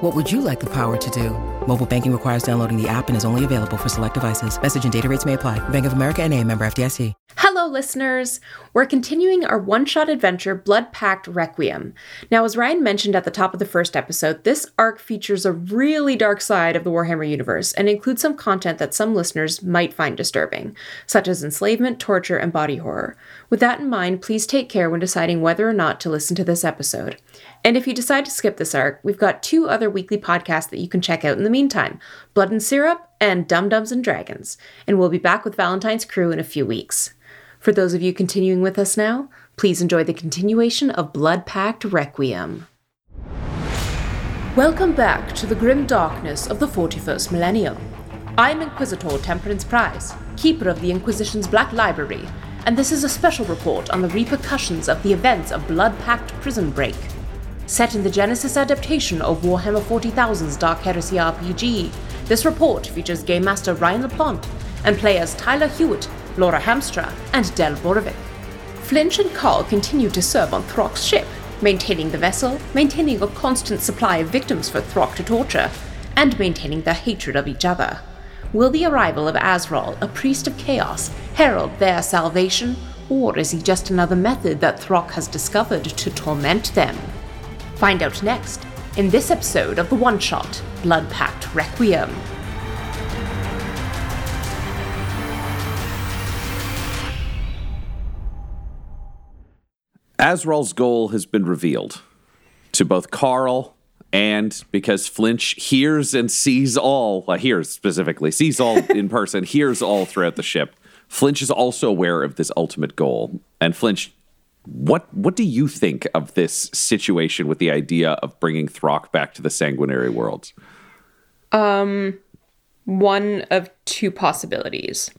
What would you like the power to do? Mobile banking requires downloading the app and is only available for select devices. Message and data rates may apply. Bank of America and a member FDIC. Hello, listeners. We're continuing our one-shot adventure, Blood Pact Requiem. Now, as Ryan mentioned at the top of the first episode, this arc features a really dark side of the Warhammer universe and includes some content that some listeners might find disturbing, such as enslavement, torture, and body horror. With that in mind, please take care when deciding whether or not to listen to this episode. And if you decide to skip this arc, we've got two other weekly podcasts that you can check out in the meantime Blood and Syrup and Dum Dums and Dragons. And we'll be back with Valentine's Crew in a few weeks. For those of you continuing with us now, please enjoy the continuation of Blood Pact Requiem. Welcome back to the grim darkness of the 41st millennium. I'm Inquisitor Temperance Prize, keeper of the Inquisition's Black Library, and this is a special report on the repercussions of the events of Blood Pact Prison Break. Set in the Genesys adaptation of Warhammer 40,000's Dark Heresy RPG, this report features Game Master Ryan LaPlante and players Tyler Hewitt, Laura Hamstra, and Del Borovic. Flinch and Carl continue to serve on Throck's ship, maintaining the vessel, maintaining a constant supply of victims for Throck to torture, and maintaining their hatred of each other. Will the arrival of Azrael, a priest of chaos, herald their salvation, or is he just another method that Throck has discovered to torment them? Find out next in this episode of the one shot Blood Pact Requiem. Azrael's goal has been revealed to both Carl and because Flinch hears and sees all, hears specifically, sees all in person, hears all throughout the ship. Flinch is also aware of this ultimate goal. And Flinch, what what do you think of this situation with the idea of bringing Throck back to the sanguinary worlds? Um, one of two possibilities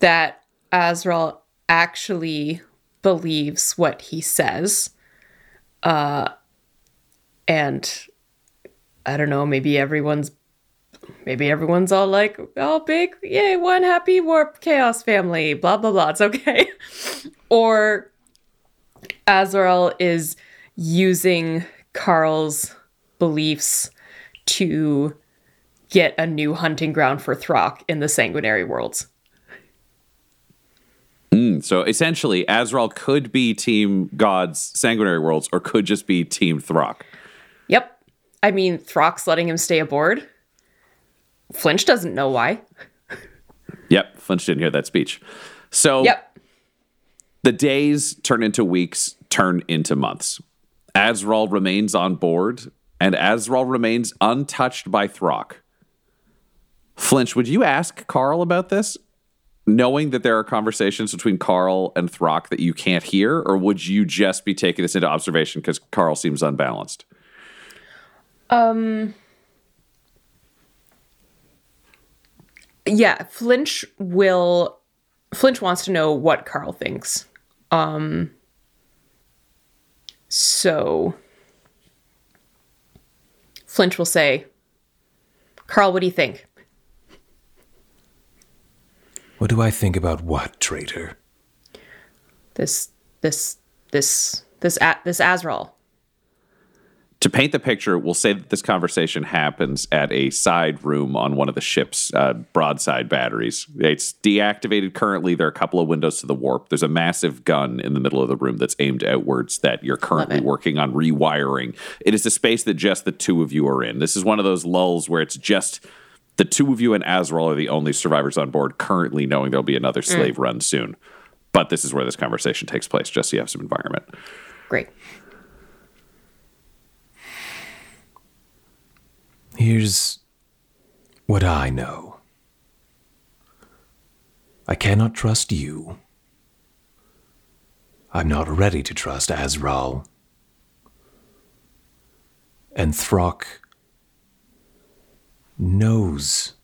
that Azrael actually believes what he says. Uh, and I don't know, maybe everyone's maybe everyone's all like, oh, big, yay, one happy warp chaos family, blah, blah, blah. It's okay. or Azrael is using Carl's beliefs to get a new hunting ground for Throck in the sanguinary worlds. Mm, so essentially, Azrael could be Team God's sanguinary worlds or could just be Team Throck. Yep. I mean, Throck's letting him stay aboard. Flinch doesn't know why. Yep, Flinch didn't hear that speech. So Yep. The days turn into weeks, turn into months. Azrael remains on board, and Azrael remains untouched by Throck. Flinch, would you ask Carl about this? Knowing that there are conversations between Carl and Throck that you can't hear, or would you just be taking this into observation because Carl seems unbalanced? Um. Yeah, Flinch will. Flinch wants to know what Carl thinks. Um. So. Flinch will say, Carl, what do you think? What do I think about what, traitor? This, this, this This at this Azrael. To paint the picture, we'll say that this conversation happens at a side room on one of the ship's uh, broadside batteries. It's deactivated currently. There are a couple of windows to the warp. There's a massive gun in the middle of the room that's aimed outwards that you're currently working on rewiring. It is a space that just the two of you are in. This is one of those lulls where it's just the two of you and Azrael are the only survivors on board currently, knowing there'll be another slave run soon. But this is where this conversation takes place, just so you have some environment. Great. Here's what I know. I cannot trust you. I'm not ready to trust Azrael. And Throck knows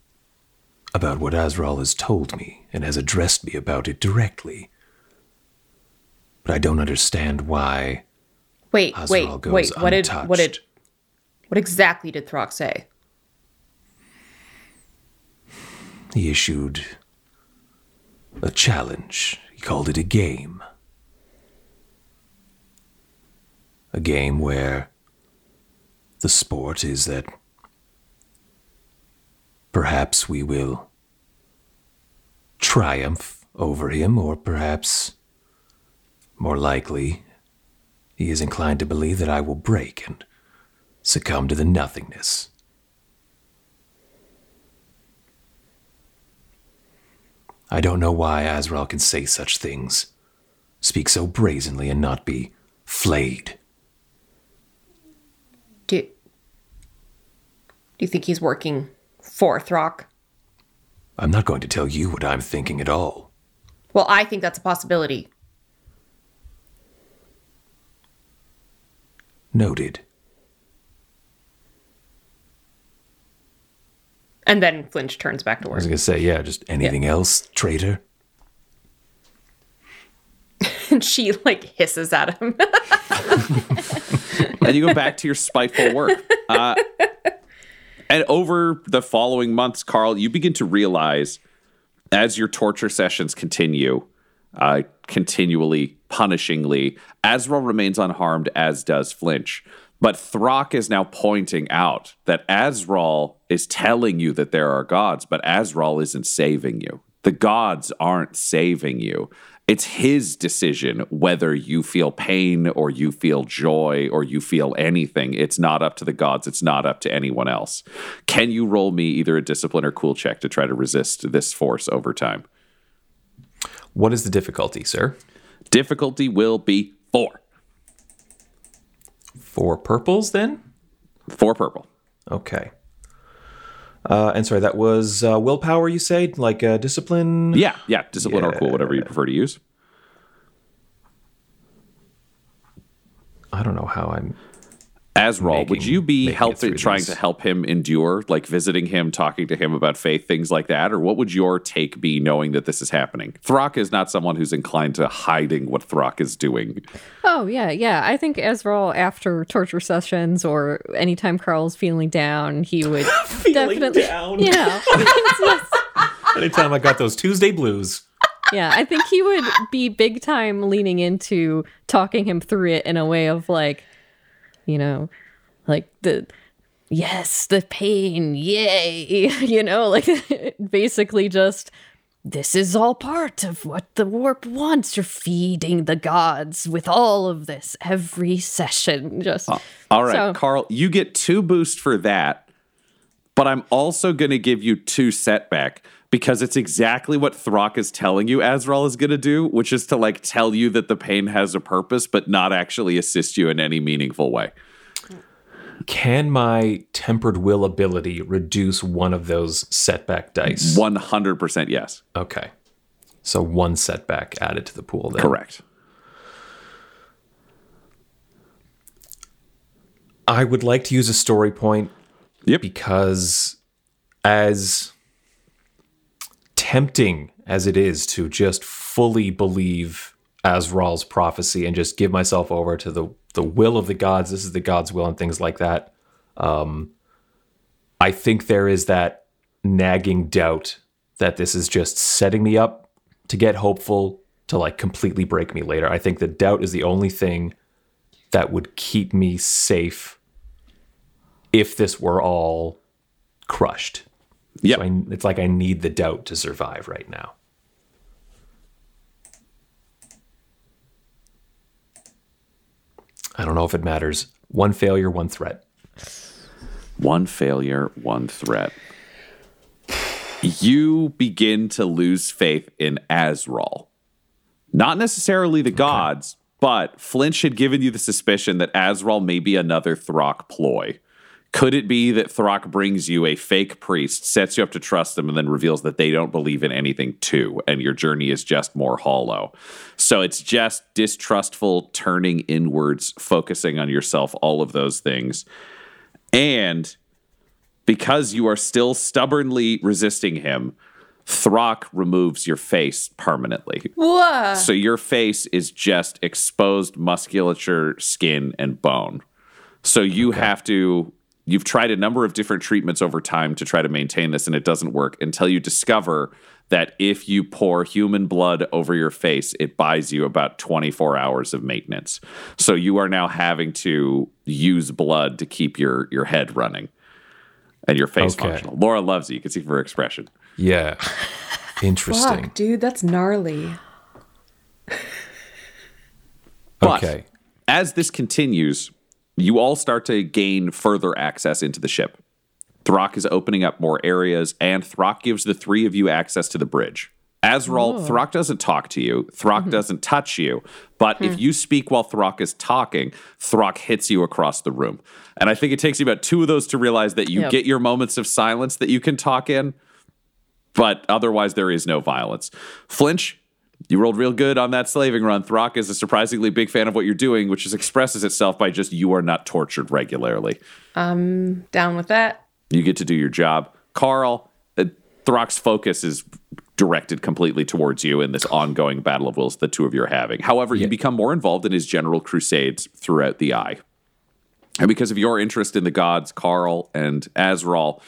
about what Azrael has told me and has addressed me about it directly. But I don't understand why Wait, Azrael wait, goes wait. What did what did untouched. What exactly did Throck say? He issued a challenge. He called it a game. A game where the sport is that perhaps we will triumph over him, or perhaps, more likely, he is inclined to believe that I will break and succumb to the nothingness. I don't know why Azrael can say such things, speak so brazenly, and not be flayed. Do Do you think he's working for Throck? I'm not going to tell you what I'm thinking at all. Well, I think that's a possibility. Noted. And then Flinch turns back to I was work. going to say, yeah, just anything else, traitor? And she like hisses at him. and you go back to your spiteful work. Uh, and over the following months, Carl, you begin to realize as your torture sessions continue, uh, continually, punishingly, Azrael remains unharmed, as does Flinch. But Throck is now pointing out that Azrael is telling you that there are gods, but Azrael isn't saving you. The gods aren't saving you. It's his decision whether you feel pain or you feel joy or you feel anything. It's not up to the gods. It's not up to anyone else. Can you roll me either a discipline or cool check to try to resist this force over time? What is the difficulty, sir? Difficulty will be four. Four purples, then? Four purple. Okay. Uh, and sorry, that was uh, willpower, you say? Like uh, discipline? Yeah, yeah. Discipline or cool, whatever you prefer to use. I don't know how I'm. Azrael, would you be helping, trying these. to help him endure, like visiting him, talking to him about faith, things like that? Or what would your take be knowing that this is happening? Throck is not someone who's inclined to hiding what Throck is doing. Oh yeah, yeah. I think Azrael after torture sessions or anytime Carl's feeling down, he would definitely down. Yeah. Yes. Anytime I got those Tuesday blues. Yeah, I think he would be big time leaning into talking him through it in a way of like, you know, like the yes, the pain, yay, you know, like basically just this is all part of what the warp wants. You're feeding the gods with all of this every session. Just uh, All right, So- Carl, you get two boost for that, but I'm also going to give you two setback because it's exactly what Throck is telling you Azrael is going to do, which is to like tell you that the pain has a purpose, but not actually assist you in any meaningful way. Can my tempered will ability reduce one of those setback dice? 100% yes. Okay. So one setback added to the pool then. Correct. I would like to use a story point Yep. because as tempting as it is to just fully believe Azrael's prophecy and just give myself over to the the will of the gods, this is the god's will and things like that. Um I think there is that nagging doubt that this is just setting me up to get hopeful to like completely break me later. I think the doubt is the only thing that would keep me safe if this were all crushed. Yep. So it's like I need the doubt to survive right now. I don't know if it matters. One failure, one threat. One failure, one threat. You begin to lose faith in Azrael. Not necessarily the gods, but Flinch had given you the suspicion that Azrael may be another Throck ploy. Could it be that Throck brings you a fake priest, sets you up to trust them, and then reveals that they don't believe in anything too, and your journey is just more hollow? So it's just distrustful, turning inwards, focusing on yourself, all of those things. And because you are still stubbornly resisting him, Throck removes your face permanently. Whoa. So your face is just exposed musculature, skin, and bone. So you have to. You've tried a number of different treatments over time to try to maintain this, and it doesn't work until you discover that if you pour human blood over your face, it buys you about 24 hours of maintenance. So you are now having to use blood to keep your your head running and your face Okay. functional. Laura loves it. You can see from her expression. Yeah. Interesting. Fuck, dude, that's gnarly. But Okay. as this continues, you all start to gain further access into the ship. Throck is opening up more areas, and Throck gives the three of you access to the bridge. Azrael, oh. Throck doesn't talk to you. Throck mm-hmm. doesn't touch you. But if you speak while Throck is talking, Throck hits you across the room. And I think it takes you about two of those to realize that you Yep. get your moments of silence that you can talk in, but otherwise there is no violence. Flinch, you rolled real good on that slaving run. Throck is a surprisingly big fan of what you're doing, which is expresses itself by just you are not tortured regularly. Down with that. You get to do your job. Carl, uh, Throck's focus is directed completely towards you in this ongoing battle of wills the two of you are having. However, you become more involved in his general crusades throughout the Eye. And because of your interest in the gods, Carl and Azrael,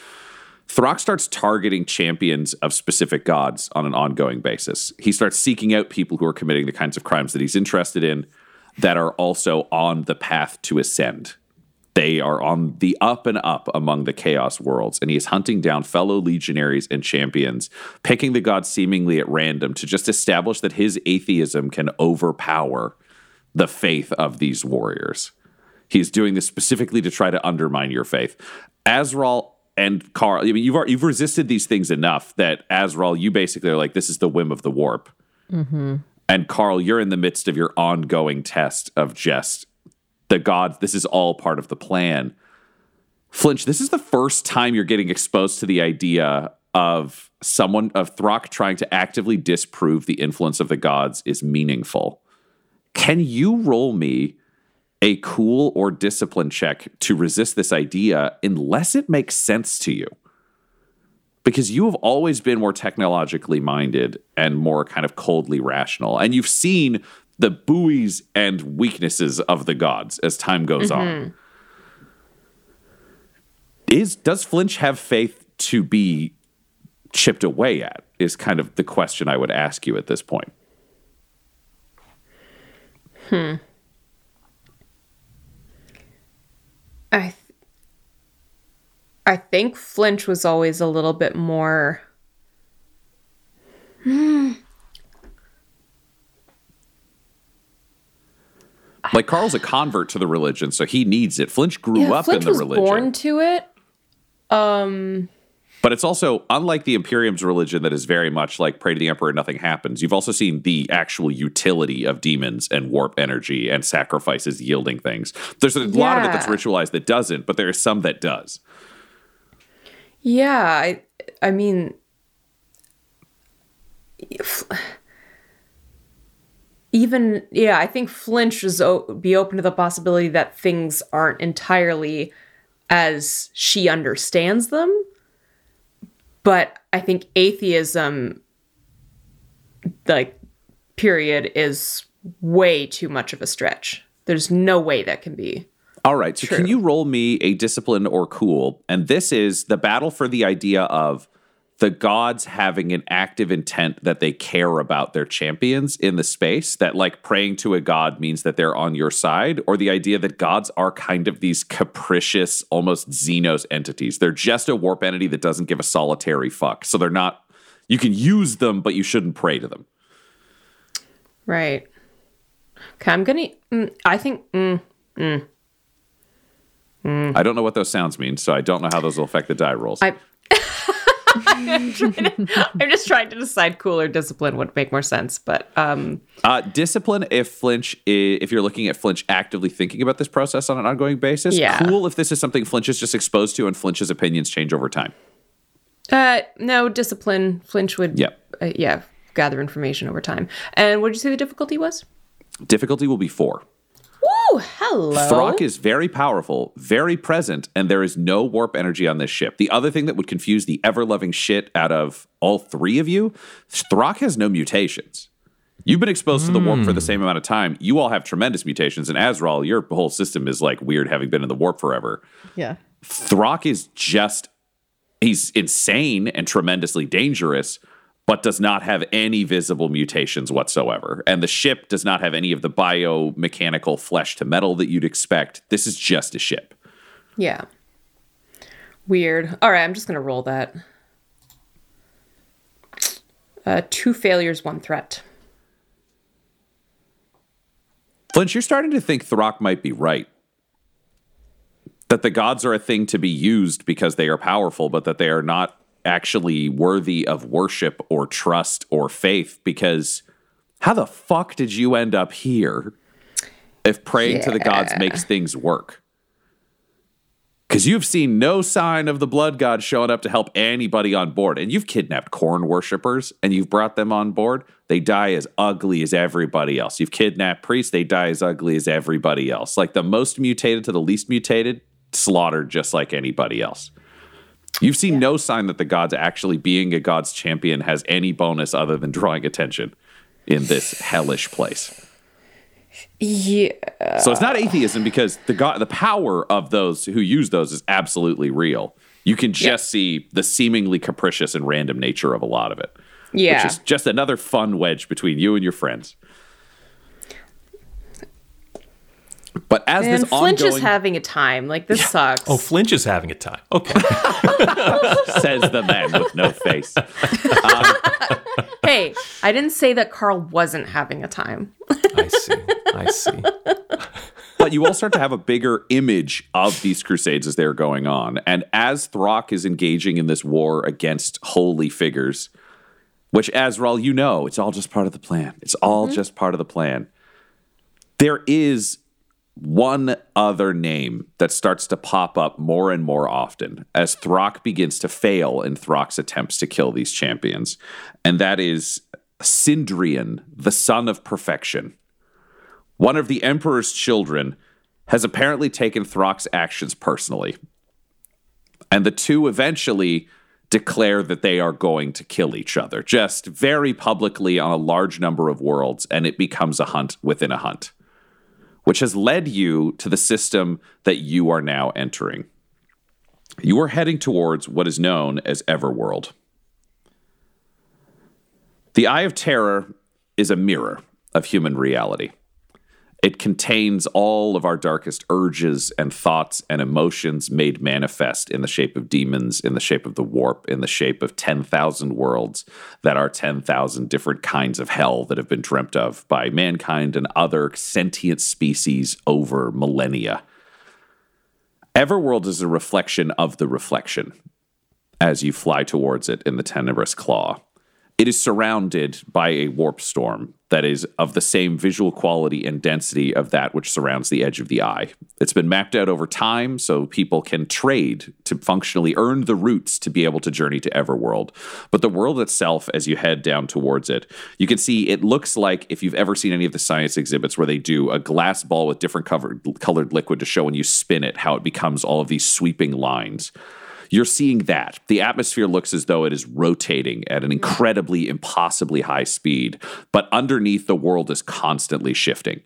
Throck starts targeting champions of specific gods on an ongoing basis. He starts seeking out people who are committing the kinds of crimes that he's interested in that are also on the path to ascend. They are on the up and up among the chaos worlds, and he is hunting down fellow legionaries and champions, picking the gods seemingly at random to just establish that his atheism can overpower the faith of these warriors. He's doing this specifically to try to undermine your faith. Azrael and Carl, I mean, you've you've resisted these things enough that Azrael, you basically are like, this is the whim of the warp. Mm-hmm. And Carl, you're in the midst of your ongoing test of just the gods. This is all part of the plan. Flinch, this is the first time you're getting exposed to the idea of someone of Throck trying to actively disprove the influence of the gods is meaningful. Can you roll me a cool or discipline check to resist this idea unless it makes sense to you? Because you have always been more technologically minded and more kind of coldly rational. And you've seen the buoys and weaknesses of the gods as time goes on. Mm-hmm. Is does Flinch have faith to be chipped away at? Is kind of the question I would ask you at this point. Hmm. I th- I think Flinch was always a little bit more Like Carl's a convert to the religion, so he needs it. Flinch grew yeah, up Flinch in the was religion. born to it. Um, But it's also unlike the Imperium's religion that is very much like pray to the Emperor, and nothing happens. You've also seen the actual utility of demons and warp energy and sacrifices yielding things. There's a lot of it that's ritualized that doesn't, but there is some that does. Yeah, I I mean even yeah, I think Flinch is o- be open to the possibility that things aren't entirely as she understands them. But I think atheism like period is way too much of a stretch. There's no way that can be. All right. So, can you roll me a discipline or cool? And this is the battle for the idea of the gods having an active intent that they care about their champions in the space, that like praying to a god means that they're on your side, or the idea that gods are kind of these capricious, almost Xenos entities. They're just a warp entity that doesn't give a solitary fuck. So they're not, you can use them, but you shouldn't pray to them. Right. Okay, I'm gonna. Mm, I think. Mm, I don't know what those sounds mean, so I don't know how those will affect the die rolls. I. I'm, to, I'm just trying to decide cool or discipline would make more sense, but um, Uh, discipline if Flinch, if you're looking at Flinch actively thinking about this process on an ongoing basis. Yeah. Cool if this is something Flinch is just exposed to and Flinch's opinions change over time. uh, no discipline. Flinch would. Yep. Uh, yeah, gather information over time. And what did you say the difficulty was? Difficulty will be four. Woo! Hello. Throck is very powerful, very present, and there is no warp energy on this ship. The other thing that would confuse the ever loving shit out of all three of you Throck has no mutations. You've been exposed to the warp for the hmm. same amount of time. You all have tremendous mutations, and Azrael, your whole system is like weird having been in the warp forever. Yeah. Throck is just he's insane and tremendously dangerous, but does not have any visible mutations whatsoever. And the ship does not have any of the biomechanical flesh to metal that you'd expect. This is just a ship. Yeah. Weird. All right, I'm just gonna roll that. Uh, two failures, one threat. Flinch, you're starting to think Throck might be right. That the gods are a thing to be used because they are powerful, but that they are not actually worthy of worship or trust or faith because how the fuck did you end up here if praying to the gods makes things work? Because you've seen no sign of the blood god showing up to help anybody on board. And you've kidnapped Khorne worshippers and you've brought them on board. They die as ugly as everybody else. You've kidnapped priests, they die as ugly as everybody else. Like the most mutated to the least mutated, slaughtered just like anybody else. You've seen no sign that the gods actually being a god's champion has any bonus other than drawing attention in this hellish place. Yeah. So it's not atheism because the god, the power of those who use those is absolutely real. You can just see the seemingly capricious and random nature of a lot of it. Yeah. Which is just another fun wedge between you and your friends. But as and this Flinch ongoing is having a time. Like this sucks. Oh, Flinch is having a time. Okay. says the man with no face. Um, hey, I didn't say that Carl wasn't having a time. I see. I see. but you all start to have a bigger image of these crusades as they're going on. And as Throck is engaging in this war against holy figures, which Azrael, you know, it's all just part of the plan. It's all mm-hmm. just part of the plan. There is one other name that starts to pop up more and more often as Throck begins to fail in Throck's attempts to kill these champions. And that is Sindrian, the son of perfection one of the Emperor's children, has apparently taken Throck's actions personally. And the two eventually declare that they are going to kill each other, just very publicly on a large number of worlds, and it becomes a hunt within a hunt, which has led you to the system that you are now entering. You are heading towards what is known as Everworld. The Eye of Terror is a mirror of human reality. It contains all of our darkest urges and thoughts and emotions made manifest in the shape of demons, in the shape of the warp, in the shape of 10,000 worlds that are 10,000 different kinds of hell that have been dreamt of by mankind and other sentient species over millennia. Everworld is a reflection of the reflection as you fly towards it in the tenebrous claw. It is surrounded by a warp storm that is of the same visual quality and density of that which surrounds the edge of the eye. It's been mapped out over time so people can trade to functionally earn the routes to be able to journey to Everworld. But the world itself, as you head down towards it, you can see it looks like if you've ever seen any of the science exhibits where they do a glass ball with different covered, colored liquid to show when you spin it how it becomes all of these sweeping lines. You're seeing that. The atmosphere looks as though it is rotating at an incredibly, impossibly high speed, but underneath the world is constantly shifting.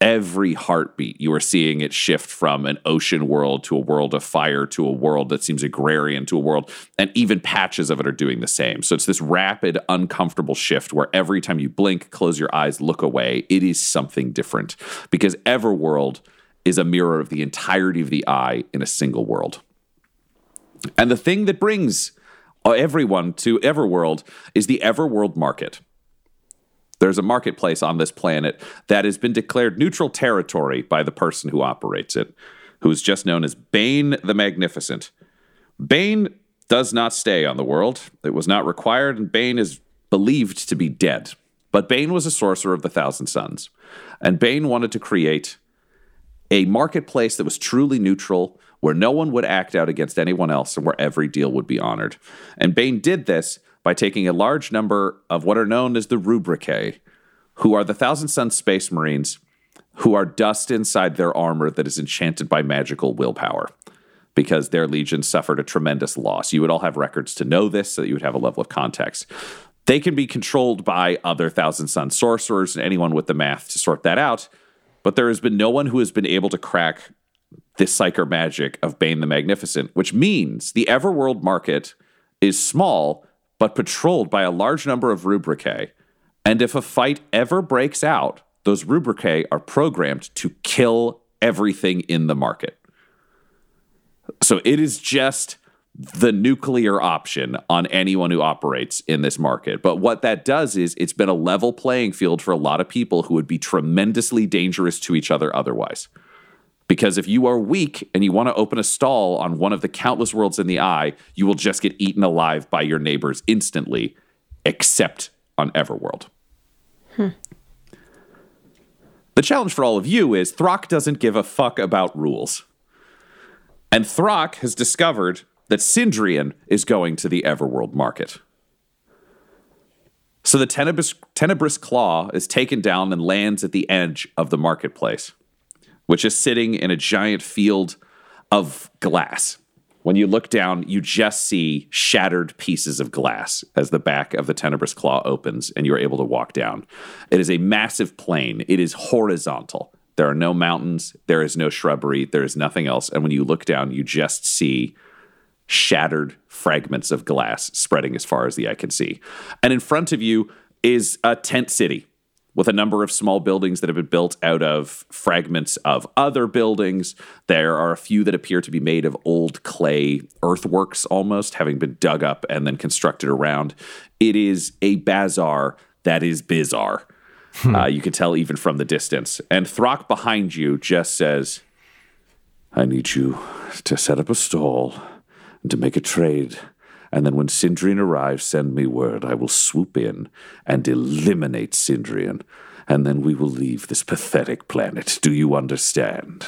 every heartbeat, you are seeing it shift from an ocean world to a world of fire to a world that seems agrarian to a world, and even patches of it are doing the same. So it's this rapid, uncomfortable shift where every time you blink, close your eyes, look away, it is something different because Everworld is a mirror of the entirety of the eye in a single world. And the thing that brings uh, everyone to Everworld is the Everworld market. There's a marketplace on this planet that has been declared neutral territory by the person who operates it, who is just known as Bane the Magnificent. Bane does not stay on the world. It was not required, and Bane is believed to be dead. But Bane was a sorcerer of the Thousand Sons, and Bane wanted to create a marketplace that was truly neutral, where no one would act out against anyone else, and where every deal would be honored. And Bane did this by taking a large number of what are known as the Rubricae, who are the Thousand Son Space Marines who are dust inside their armor that is enchanted by magical willpower because their legion suffered a tremendous loss. You would all have records to know this so that you would have a level of context. They can be controlled by other Thousand Son sorcerers and anyone with the math to sort that out, but there has been no one who has been able to crack this psyker magic of Bane the Magnificent, which means the Everworld market is small but patrolled by a large number of rubricae. And if a fight ever breaks out, those rubricae are programmed to kill everything in the market. So it is just the nuclear option on anyone who operates in this market. But what that does is it's been a level playing field for a lot of people who would be tremendously dangerous to each other otherwise. Because if you are weak and you want to open a stall on one of the countless worlds in the eye, you will just get eaten alive by your neighbors instantly, except on Everworld. Hmm. The challenge for all of you is Throck doesn't give a fuck about rules. And Throck has discovered that Sindrian is going to the Everworld market. So the tenebrous, tenebrous claw is taken down and lands at the edge of the marketplace which is sitting in a giant field of glass. When you look down, you just see shattered pieces of glass as the back of the tenebrous claw opens and you're able to walk down. It is a massive plain, it is horizontal. There are no mountains, there is no shrubbery, there is nothing else. And when you look down, you just see shattered fragments of glass spreading as far as the eye can see. And in front of you is a tent city with a number of small buildings that have been built out of fragments of other buildings. There are a few that appear to be made of old clay earthworks almost, having been dug up and then constructed around. It is a bazaar that is bizarre. Hmm. Uh, you can tell even from the distance. And Throck behind you just says, I need you to set up a stall and to make a trade and then when Sindrian arrives, send me word. I will swoop in and eliminate Sindrian, and then we will leave this pathetic planet. Do you understand?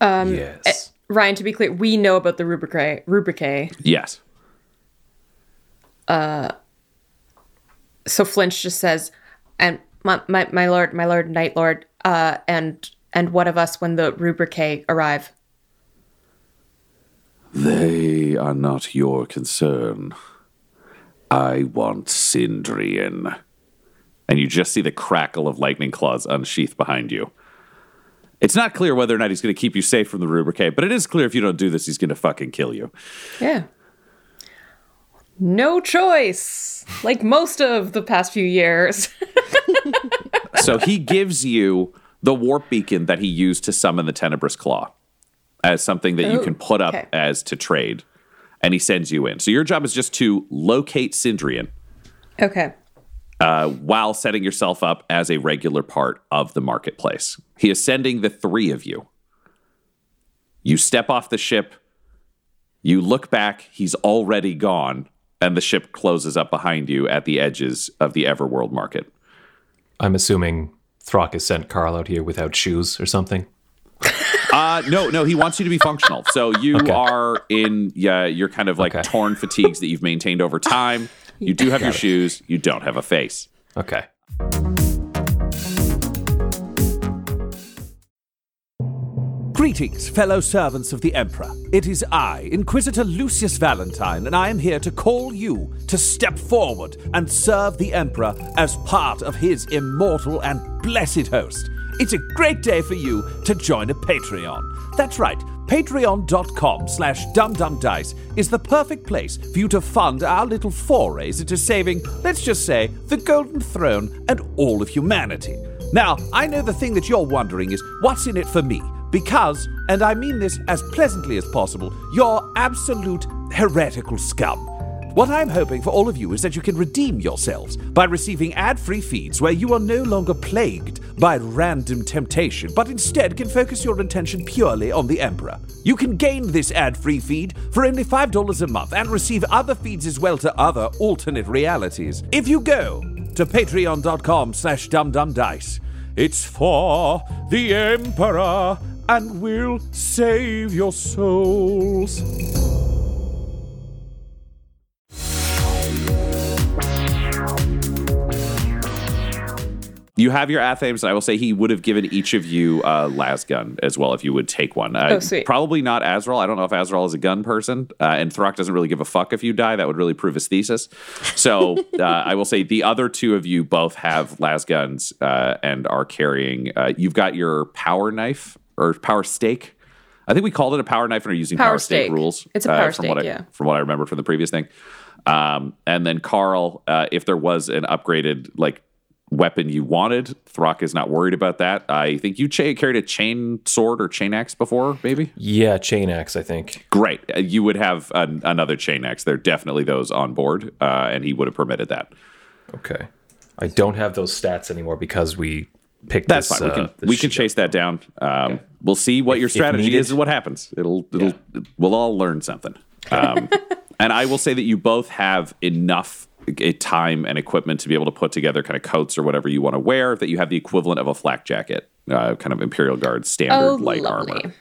Um, yes. Uh, Ryan, to be clear, we know about the Rubricae. Rubricae. Yes. Uh, so Flinch just says, and my, my, my lord, my lord, Night Lord, uh, and and what of us when the Rubricae arrive? They are not your concern. I want Sindrian. And you just see the crackle of lightning claws unsheath behind you. It's not clear whether or not he's going to keep you safe from the Rubricae, but it is clear if you don't do this, he's going to fucking kill you. Yeah. No choice, like most of the past few years. so he gives you the warp beacon that he used to summon the Tenebrous Claw as something that Ooh, you can put up okay. as to trade, and he sends you in. So your job is just to locate Sindrian. Okay. Uh, while setting yourself up as a regular part of the marketplace. He is sending the three of you. You step off the ship, you look back, he's already gone, and the ship closes up behind you at the edges of the Everworld market. I'm assuming Throck has sent Carl out here without shoes or something. Uh, no, no, he wants you to be functional. So you okay. are in, yeah, you're kind of like okay. torn fatigues that you've maintained over time. You do have Got your it. shoes. You don't have a face. Okay. Greetings, fellow servants of the Emperor. It is I, Inquisitor Lucius Valentine, and I am here to call you to step forward and serve the Emperor as part of his immortal and blessed host. It's a great day for you to join a Patreon. That's right, patreon.com slash dumdumdice is the perfect place for you to fund our little forays into saving, let's just say, the Golden Throne and all of humanity. Now, I know the thing that you're wondering is what's in it for me? Because, and I mean this as pleasantly as possible, you're absolute heretical scum. What I'm hoping for all of you is that you can redeem yourselves by receiving ad free feeds where you are no longer plagued by random temptation, but instead can focus your attention purely on the Emperor. You can gain this ad free feed for only $5 a month and receive other feeds as well to other alternate realities. If you go to patreon.com slash dumdumdice, it's for the Emperor and will save your souls. You have your Athames, and I will say he would have given each of you a las gun as well if you would take one. Uh, Oh, sweet. Probably not Azrael. I don't know if Azrael is a gun person, uh, and Throck doesn't really give a fuck if you die. That would really prove his thesis. So uh, I will say the other two of you both have las guns uh, and are carrying. Uh, you've got your power knife or power stake. I think we called it a power knife and are using Power power, stake. stake. rules. It's a uh, power from what stake, I, yeah. From what I remember from the previous thing. Um, and then Carl, uh, if there was an upgraded like weapon you wanted, Throck is not worried about that. I think you cha- carried a chain sword or chain axe before, maybe. Yeah, chain axe, I think. Great, Uh, you would have an, another chain axe. There are definitely those on board, uh, and he would have permitted that. Okay. I don't have those stats anymore because we picked That's this. fine. We uh, can this we can chase that down. Um, We'll see what your strategy is and what happens. It'll it'll we'll all learn something. Um, and I will say that you both have enough uh, time and equipment to be able to put together kind of coats or whatever you want to wear. That you have the equivalent of a flak jacket, uh, kind of Imperial Guard standard Oh, light lovely. armor.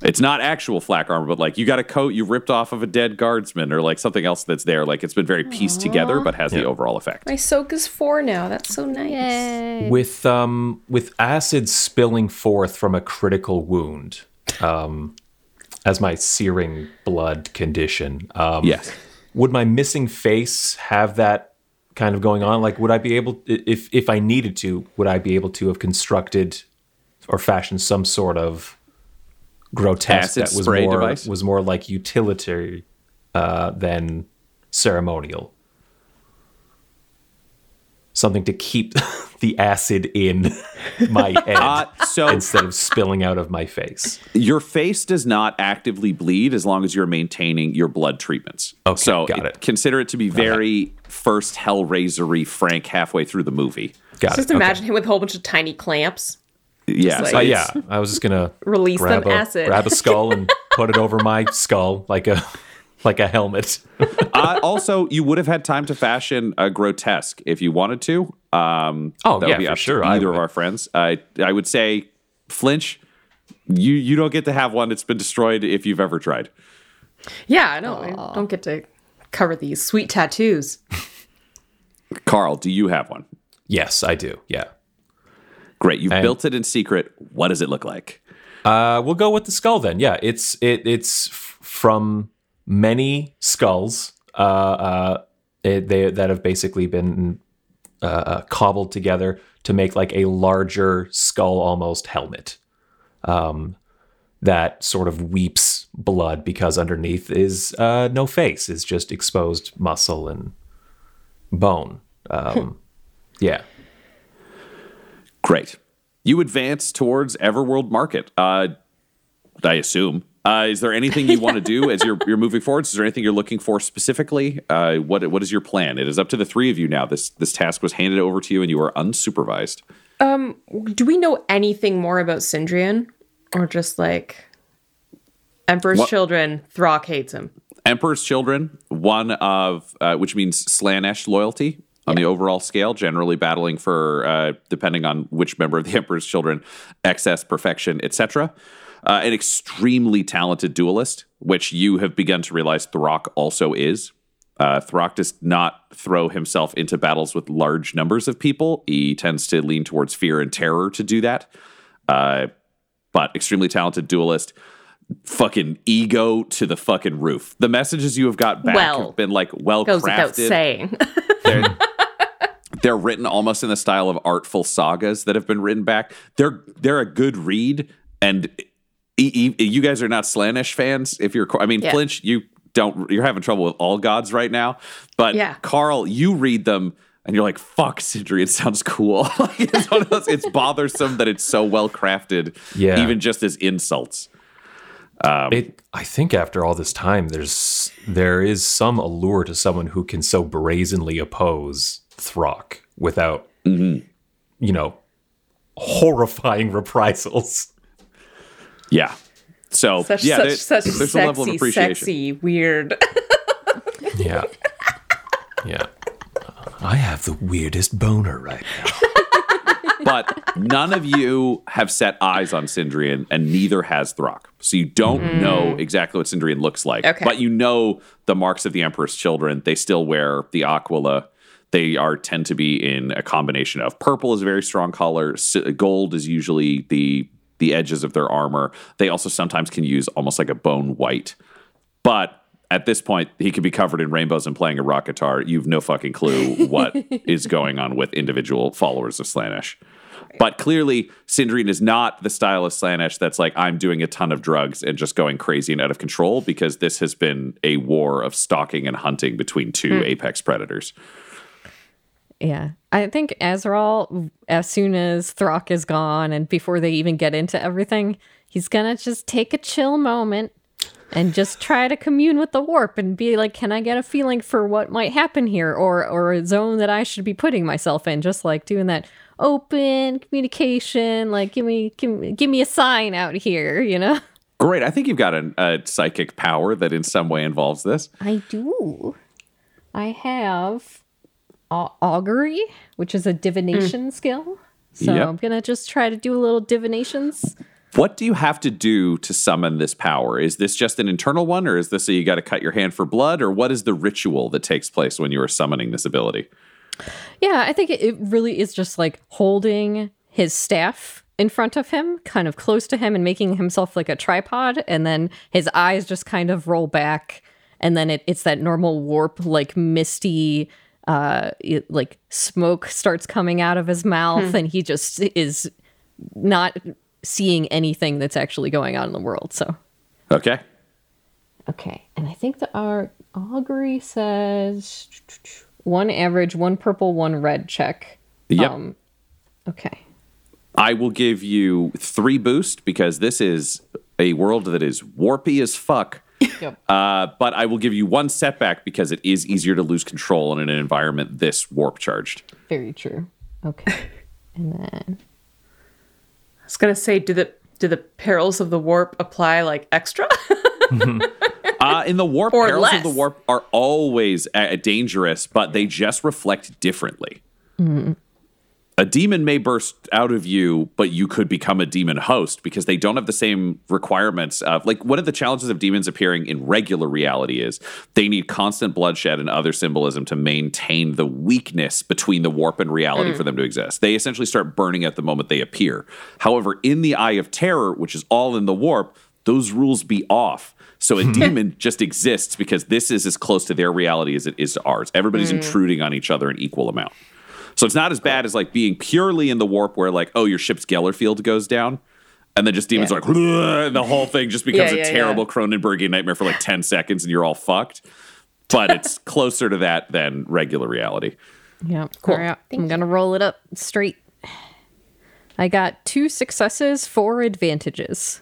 It's not actual flak armor, but like you got a coat you ripped off of a dead guardsman or like something else that's there. Like it's been very pieced together, but has the overall effect. My soak is four now. That's so nice. with um with acid spilling forth from a critical wound um as my searing blood condition um Yes. would my missing face have that kind of going on like would i be able if if i needed to would i be able to have constructed or fashioned some sort of grotesque Acid that was more device? was more like utilitarian uh than ceremonial something to keep the acid in my head Uh, so instead of spilling out of my face. your face does not actively bleed as long as you're maintaining your blood treatments. Okay, so got it. consider it to be very first Hellraisery Frank halfway through the movie. Got Just it. imagine him with a whole bunch of tiny clamps. Yeah, like- Uh, yeah, I was just gonna Release grab them a, acid. grab a skull and put it over my skull like a like a helmet. Uh, also, you would have had time to fashion a grotesque if you wanted to. Um, Oh, that yeah, would be for sure, Either of our friends. I I would say, Flinch, you you don't get to have one. It's been destroyed if you've ever tried. Yeah, I don't, I don't get to cover these sweet tattoos. Carl, do you have one? yes, I do. Yeah. Great, you've And- built it in secret. What does it look like? Uh, we'll go with the skull then. Yeah, it's it it's f- from many skulls uh, uh, it, they, that have basically been uh, uh, cobbled together to make like a larger skull almost helmet um, that sort of weeps blood because underneath is uh, no face, is just exposed muscle and bone. Um, yeah. Great. You advance towards Everworld Market. Uh, I assume. Uh, is there anything you want to do as you're you're moving forward? Is there anything you're looking for specifically? Uh, what what is your plan? It is up to the three of you now. This this task was handed over to you, and you are unsupervised. Do we know anything more about Sindrian? Or just like Emperor's What- children, Throck hates him. Emperor's Children, one of uh, which means Slaanesh loyalty on the overall scale, generally battling for, uh, depending on which member of the Emperor's Children, excess, perfection, etc. Uh, an extremely talented duelist, which you have begun to realize Throck also is. Uh, Throck does not throw himself into battles with large numbers of people. He tends to lean towards fear and terror to do that. Uh, but extremely talented duelist fucking ego to the fucking roof. The messages you have got back Well, have been like well Goes without crafted. saying. They're, they're written almost in the style of artful sagas that have been written back. They're they're a good read, and e- e- you guys are not Slaanesh fans. If you're, I mean, Yeah. Flinch, you don't. You're having trouble with all gods right now, but Yeah. Carl, you read them. And you're like, fuck, Sindri, it sounds cool. like it's one of those, it's bothersome that it's so well crafted, Yeah. even just as insults. Um, it I think after all this time there's there is some allure to someone who can so brazenly oppose Throck without mm-hmm. you know horrifying reprisals. Yeah. So such yeah, such there- such there's a level of appreciation. sexy, weird. Yeah. Yeah. I have the weirdest boner right now. but none of you have set eyes on Sindrian, and neither has Throck. So you don't mm. know exactly what Sindrian looks like. Okay. But you know the marks of the Emperor's children. They still wear the aquila. They are tend to be in a combination of purple is a very strong color. Gold is usually the the edges of their armor. They also sometimes can use almost like a bone white. But at this point, he could be covered in rainbows and playing a rock guitar. You've no fucking clue what is going on with individual followers of Slaanesh. But clearly, Sindrian is not the style of Slaanesh that's like, I'm doing a ton of drugs and just going crazy and out of control because this has been a war of stalking and hunting between two hmm. apex predators. Yeah. I think Azrael, as soon as Throck is gone and before they even get into everything, he's going to just take a chill moment and just try to commune with the warp and be like, can I get a feeling for what might happen here or, or a zone that I should be putting myself in? Just like doing that open communication, like give me, give me, give me a sign out here, you know? Great. I think you've got an, a psychic power that in some way involves this. I do. I have augury, which is a divination mm. skill. So Yep. I'm gonna just try to do a little divinations. What do you have to do to summon this power? Is this just an internal one, or is this a you got to cut your hand for blood, or what is the ritual that takes place when you are summoning this ability? Yeah, I think it, it really is just like holding his staff in front of him, kind of close to him, and making himself like a tripod, and then his eyes just kind of roll back, and then it, it's that normal warp, like misty, uh, it, like smoke starts coming out of his mouth, and he just is not seeing anything that's actually going on in the world. So Okay. Okay, and I think the our augury says one average, one purple, one red check. Yep. Um, okay. I will give you three boost because this is a world that is warpy as fuck. Yep. Uh, but I will give you one setback because it is easier to lose control in an environment this warp charged. Very true. Okay. and then I was gonna say, do the do the perils of the warp apply like extra? Uh, in the warp, Or perils of less. the warp are always uh, dangerous, but they just reflect differently. A demon may burst out of you, but you could become a demon host because they don't have the same requirements. Of, like one of the challenges of demons appearing in regular reality is they need constant bloodshed and other symbolism to maintain the weakness between the warp and reality for mm. them to exist. They essentially start burning at the moment they appear. However, in the Eye of Terror, which is all in the warp, those rules be off. So a demon just exists because this is as close to their reality as it is to ours. Everybody's mm. intruding on each other in equal amount. So it's not as bad as like being purely in the warp where like, oh, your ship's Geller field goes down. And then just demons are like, and the whole thing just becomes Yeah, a terrible yeah. Cronenbergian nightmare for like 10 seconds and you're all fucked. But it's closer to that than regular reality. yeah, cool. I'm gonna roll it up straight. I got two successes, four advantages.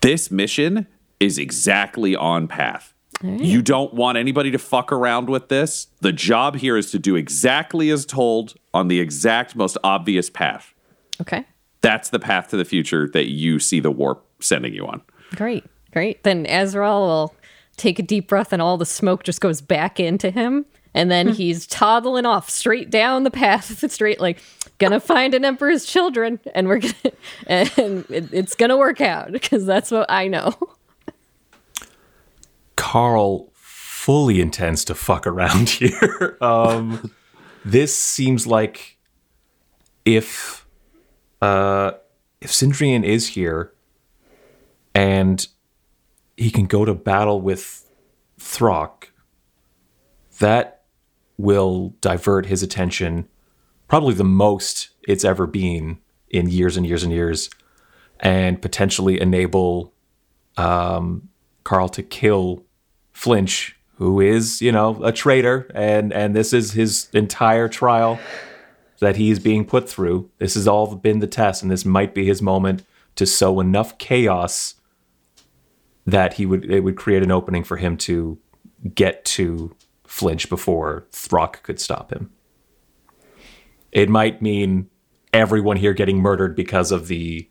This mission is exactly on path. You don't want anybody to fuck around with this. The job here is to do exactly as told on the exact most obvious path. Okay. That's the path to the future that you see the warp sending you on. Great. Great. Then Azrael will take a deep breath and all the smoke just goes back into him. And then hmm. he's toddling off straight down the path, straight like gonna find an emperor's children, and we're gonna and it, it's gonna work out because that's what I know. Carl fully intends to fuck around here. um, this seems like if uh, if Sindrian is here and he can go to battle with Throck, that will divert his attention probably the most it's ever been in years and years and years, and potentially enable um, Carl to kill Flinch, who is, you know, a traitor, and and this is his entire trial that he's being put through. This has all been the test, and this might be his moment to sow enough chaos that he would it would create an opening for him to get to Flinch before Throck could stop him. It might mean everyone here getting murdered because of the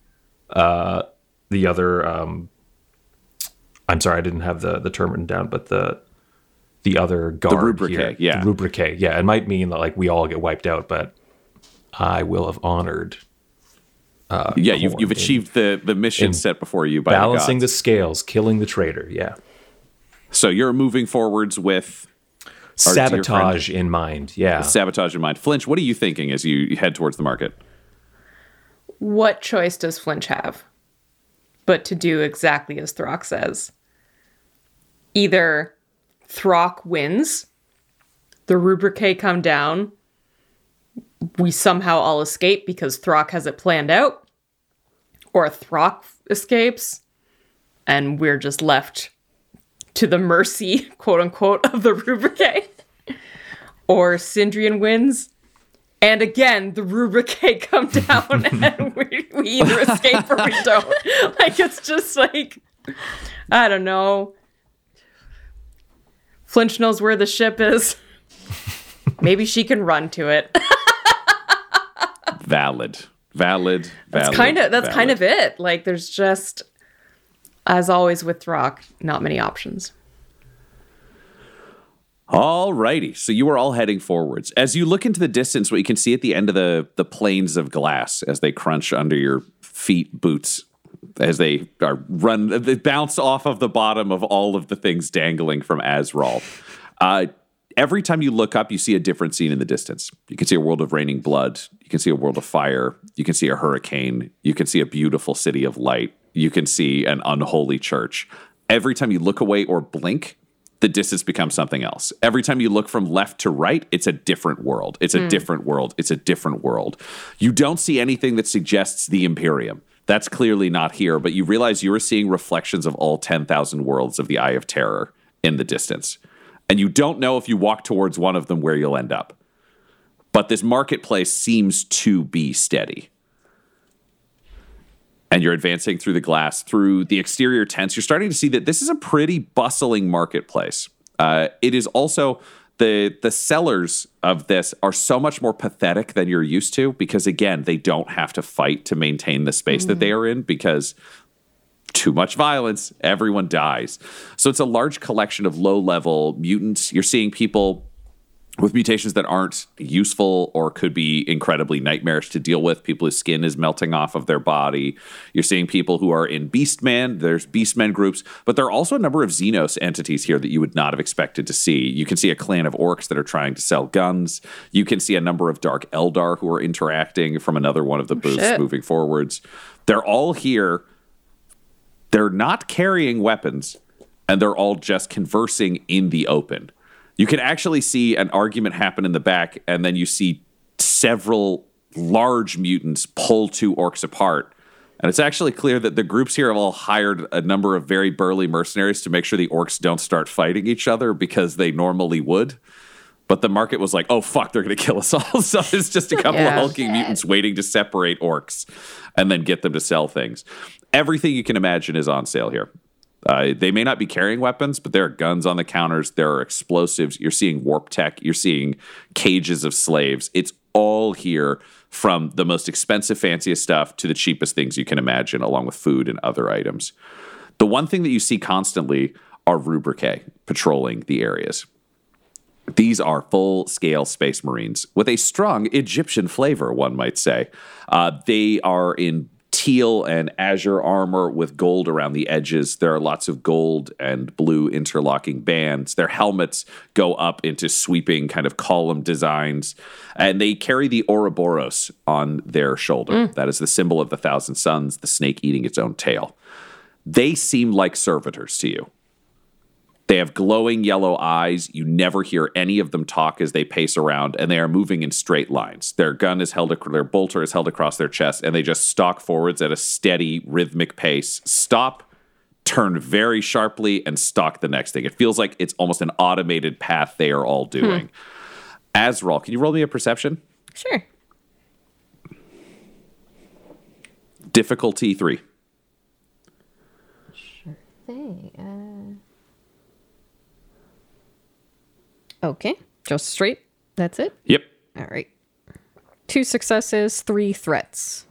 uh, the other. Um, I'm sorry, I didn't have the the term written down, but the the other guard rubrique, here, yeah. the rubrique, yeah. It might mean that like we all get wiped out, but I will have honored uh, yeah, you've, you've in- achieved the, the mission set before you by balancing the the scales, killing the traitor. Yeah, So you're moving forwards with Our dear friend- sabotage in mind. Yeah, sabotage in mind. Flinch, what are you thinking as you head towards the market? What choice does Flinch have? But to do exactly as Throck says. Either Throck wins, the rubrique come down, we somehow all escape because Throck has it planned out, or Throck escapes, and we're just left to the mercy, quote unquote, of the rubrique. or Sindrian wins, and again, the rubrique come down and we, we either escape or we don't. Like, it's just like, I don't know. Flinch knows where the ship is. Maybe she can run to it. Valid. Valid. Valid. That's valid, kind of that's kind of it. Like there's just as always with Throck, not many options. Alrighty, so you are all heading forwards. As you look into the distance, what you can see at the end of the the planes of glass as they crunch under your feet, boots, as they are run, they bounce off of the bottom of all of the things dangling from Azrael. Uh, every time you look up, you see a different scene in the distance. You can see a world of raining blood. You can see a world of fire. You can see a hurricane. You can see a beautiful city of light. You can see an unholy church. Every time you look away or blink, the distance becomes something else. Every time you look from left to right, it's a different world. It's a different world. It's a different world. You don't see anything that suggests the Imperium. That's clearly not here, but you realize you are seeing reflections of all 10,000 worlds of the Eye of Terror in the distance. And you don't know if you walk towards one of them where you'll end up. But this marketplace seems to be steady and you're advancing through the glass, through the exterior tents, you're starting to see that this is a pretty bustling marketplace. Uh, it is also the the sellers of this are so much more pathetic than you're used to because again, they don't have to fight to maintain the space that they mm. are in because too much violence, everyone dies. So it's a large collection of low level mutants. You're seeing people with mutations that aren't useful or could be incredibly nightmarish to deal with. People whose skin is melting off of their body. You're seeing people who are in Beastman. There's Beastmen groups, but there are also a number of Xenos entities here that you would not have expected to see. You can see a clan of orcs that are trying to sell guns. You can see a number of Dark Eldar who are interacting from another one of the oh, booths shit. moving forwards. They're all here. They're not carrying weapons, and they're all just conversing in the open. You can actually see an argument happen in the back, and then you see several large mutants pull two orcs apart. And it's actually clear that the groups here have all hired a number of very burly mercenaries to make sure the orcs don't start fighting each other because they normally would. But the market was like, oh, fuck, they're going to kill us all. so it's just a couple of Yeah. hulking mutants waiting to separate orcs and then get them to sell things. Everything you can imagine is on sale here. Uh, they may not be carrying weapons, but there are guns on the counters. There are explosives. You're seeing warp tech. You're seeing cages of slaves. It's all here from the most expensive, fanciest stuff to the cheapest things you can imagine, along with food and other items. The one thing that you see constantly are rubrique patrolling the areas. These are full scale space marines with a strong Egyptian flavor, one might say. Uh, they are in teal and azure armor with gold around the edges. There are lots of gold and blue interlocking bands. Their helmets go up into sweeping kind of column designs. And they carry the Ouroboros on their shoulder. Mm. That is the symbol of the Thousand Sons, the snake eating its own tail they seem like servitors to you. They have glowing yellow eyes. You never hear any of them talk as they pace around, and they are moving in straight lines. Their gun is held, their bolter is held across their chest, and they just stalk forwards at a steady, rhythmic pace. Stop, turn very sharply, and stalk the next thing. It feels like it's almost an automated path they are all doing. Azrael, can you roll me a perception? Sure. Difficulty three. Sure Thing. Uh... Okay. Just straight. That's it. Yep. All right. Two successes, three threats.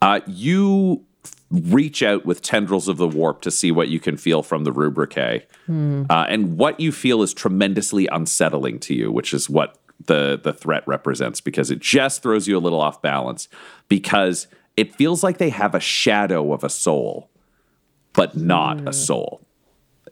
Uh, you reach out with tendrils of the warp to see what you can feel from the rubrique. Uh, and what you feel is tremendously unsettling to you, which is what the, the threat represents, because it just throws you a little off balance, because it feels like they have a shadow of a soul, but not a soul.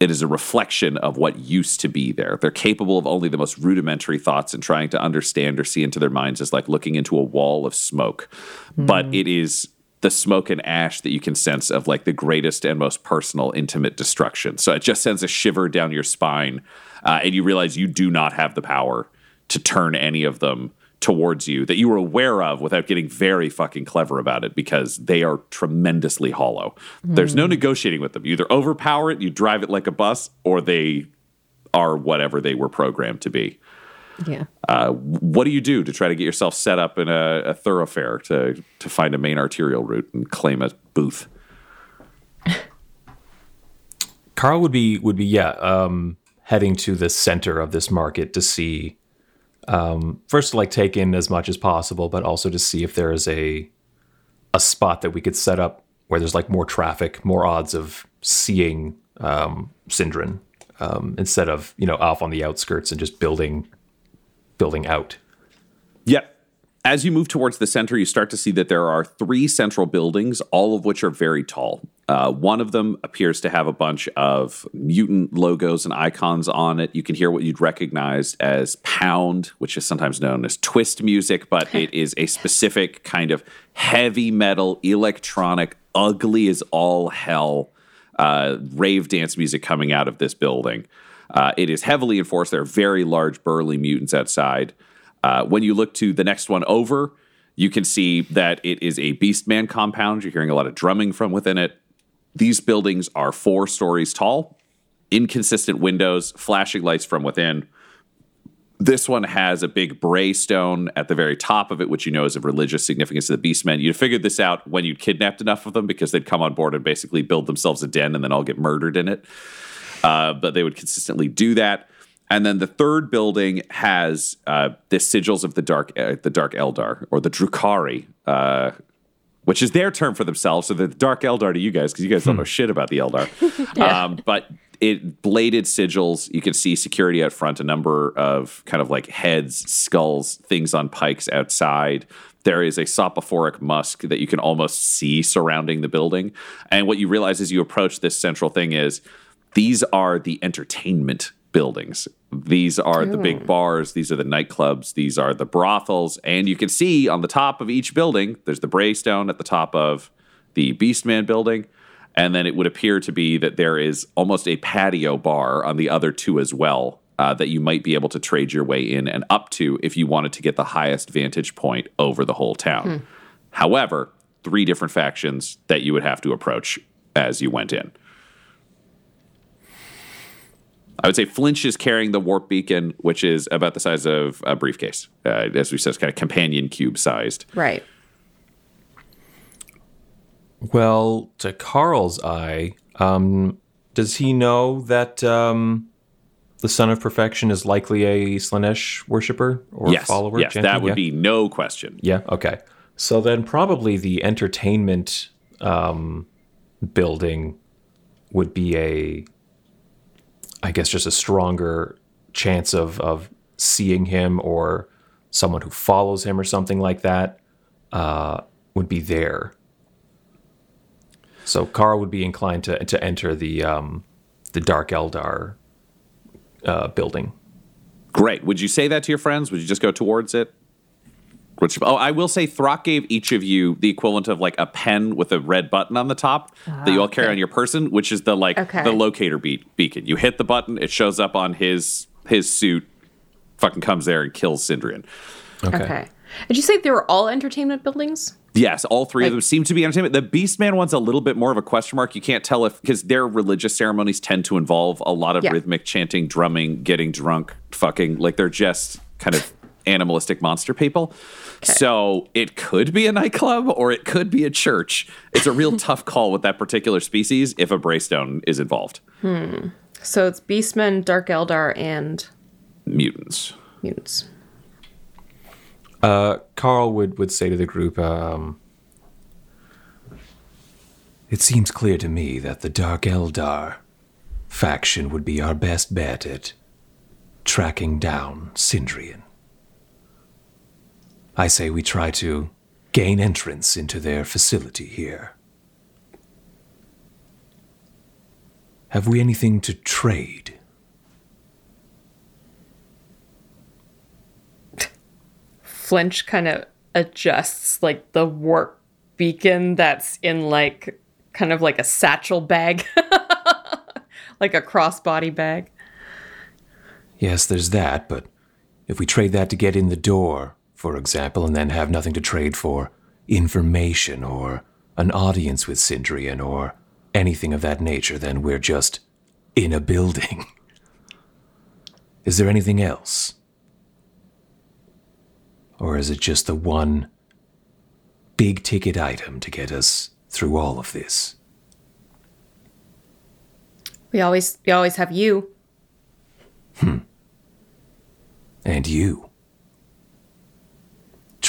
It is a reflection of what used to be there. They're capable of only the most rudimentary thoughts, and trying to understand or see into their minds is like looking into a wall of smoke. But it is the smoke and ash that you can sense of like the greatest and most personal, intimate destruction. So it just sends a shiver down your spine, uh, and you realize you do not have the power to turn any of them towards you that you were aware of without getting very fucking clever about it because they are tremendously hollow. There's no negotiating with them. You either overpower it, you drive it like a bus, or they are whatever they were programmed to be. Yeah. Uh, what do you do to try to get yourself set up in a, a thoroughfare to to find a main arterial route and claim a booth? Carl would be would be yeah um, heading to the center of this market to see um, first to like take in as much as possible, but also to see if there is a a spot that we could set up where there's like more traffic, more odds of seeing um, Sindrian um, instead of you know off on the outskirts and just building building out. Yep. As you move towards the center, you start to see that there are three central buildings, all of which are very tall. Uh, one of them appears to have a bunch of mutant logos and icons on it. You can hear what you'd recognize as pound, which is sometimes known as twist music, but it is a specific kind of heavy metal, electronic, ugly as all hell uh, rave dance music coming out of this building. Uh, it is heavily enforced. There are very large, burly mutants outside. Uh, when you look to the next one over, you can see that it is a Beastman compound. You're hearing a lot of drumming from within it. These buildings are four stories tall, inconsistent windows, flashing lights from within. This one has a big bray stone at the very top of it, which you know is of religious significance to the Beastmen. You'd figured this out when you'd kidnapped enough of them because they'd come on board and basically build themselves a den and then all get murdered in it. Uh, but they would consistently do that. And then the third building has uh, the sigils of the dark, uh, the dark Eldar or the Drukhari, uh, which is their term for themselves. So the dark Eldar to you guys, because you guys don't know shit about the Eldar. um, but it bladed sigils. You can see security out front, a number of kind of like heads, skulls, things on pikes outside. There is a sopophoric musk that you can almost see surrounding the building. And what you realize as you approach this central thing is these are the entertainment buildings. These are the big bars, these are the nightclubs, these are the brothels, and you can see on the top of each building, there's the Braystone at the top of the Beastman building, and then it would appear to be that there is almost a patio bar on the other two as well. Uh, that you might be able to trade your way in and up to if you wanted to get the highest vantage point over the whole town. However, three different factions that you would have to approach as you went in. I would say Flinch is carrying the warp beacon, which is about the size of a briefcase. Uh, as we said, it's kind of companion cube sized. Right. Well, to Carl's eye, um, does he know that um, the Son of Perfection is likely a Slaanesh worshiper or yes, follower? yes, that would Yeah. be no question. Yeah. Okay. So then probably the entertainment um, building would be a, I guess, just a stronger chance of of seeing him or someone who follows him or something like that uh, would be there. So Carl would be inclined to to enter the um, the Dark Eldar uh, building. Great. Would you say that to your friends? Would you just go towards it? Which oh, I will say, Throck gave each of you the equivalent of like a pen with a red button on the top ah, that you all carry on your person, which is the like Okay. the locator beat beacon. You hit the button, it shows up on his his suit, fucking comes there and kills Sindrian. Okay. Did you say they were all entertainment buildings? Yes, all three of them seem to be entertainment. The Beastman one's a little bit more of a question mark. You can't tell if because their religious ceremonies tend to involve a lot of Yeah. rhythmic chanting, drumming, getting drunk, fucking. Like they're just kind of animalistic monster people. So it could be a nightclub or it could be a church. It's a real tough call with that particular species if a Braystone is involved. Hmm. So it's Beastmen, Dark Eldar, and Mutants. mutants. Uh, Carl would, would say to the group, um, It seems clear to me that the Dark Eldar faction would be our best bet at tracking down Sindrian. I say we try to gain entrance into their facility here. Have we anything to trade? Flinch kind of adjusts like the warp beacon that's in like kind of like a satchel bag, like a crossbody bag. Yes, there's that, but if we trade that to get in the door, for example, and then have nothing to trade for information or an audience with Sindrian or anything of that nature, then we're just in a building. Is there anything else? Or is it just the one big ticket item to get us through all of this? We always we always have you. Hmm. And you?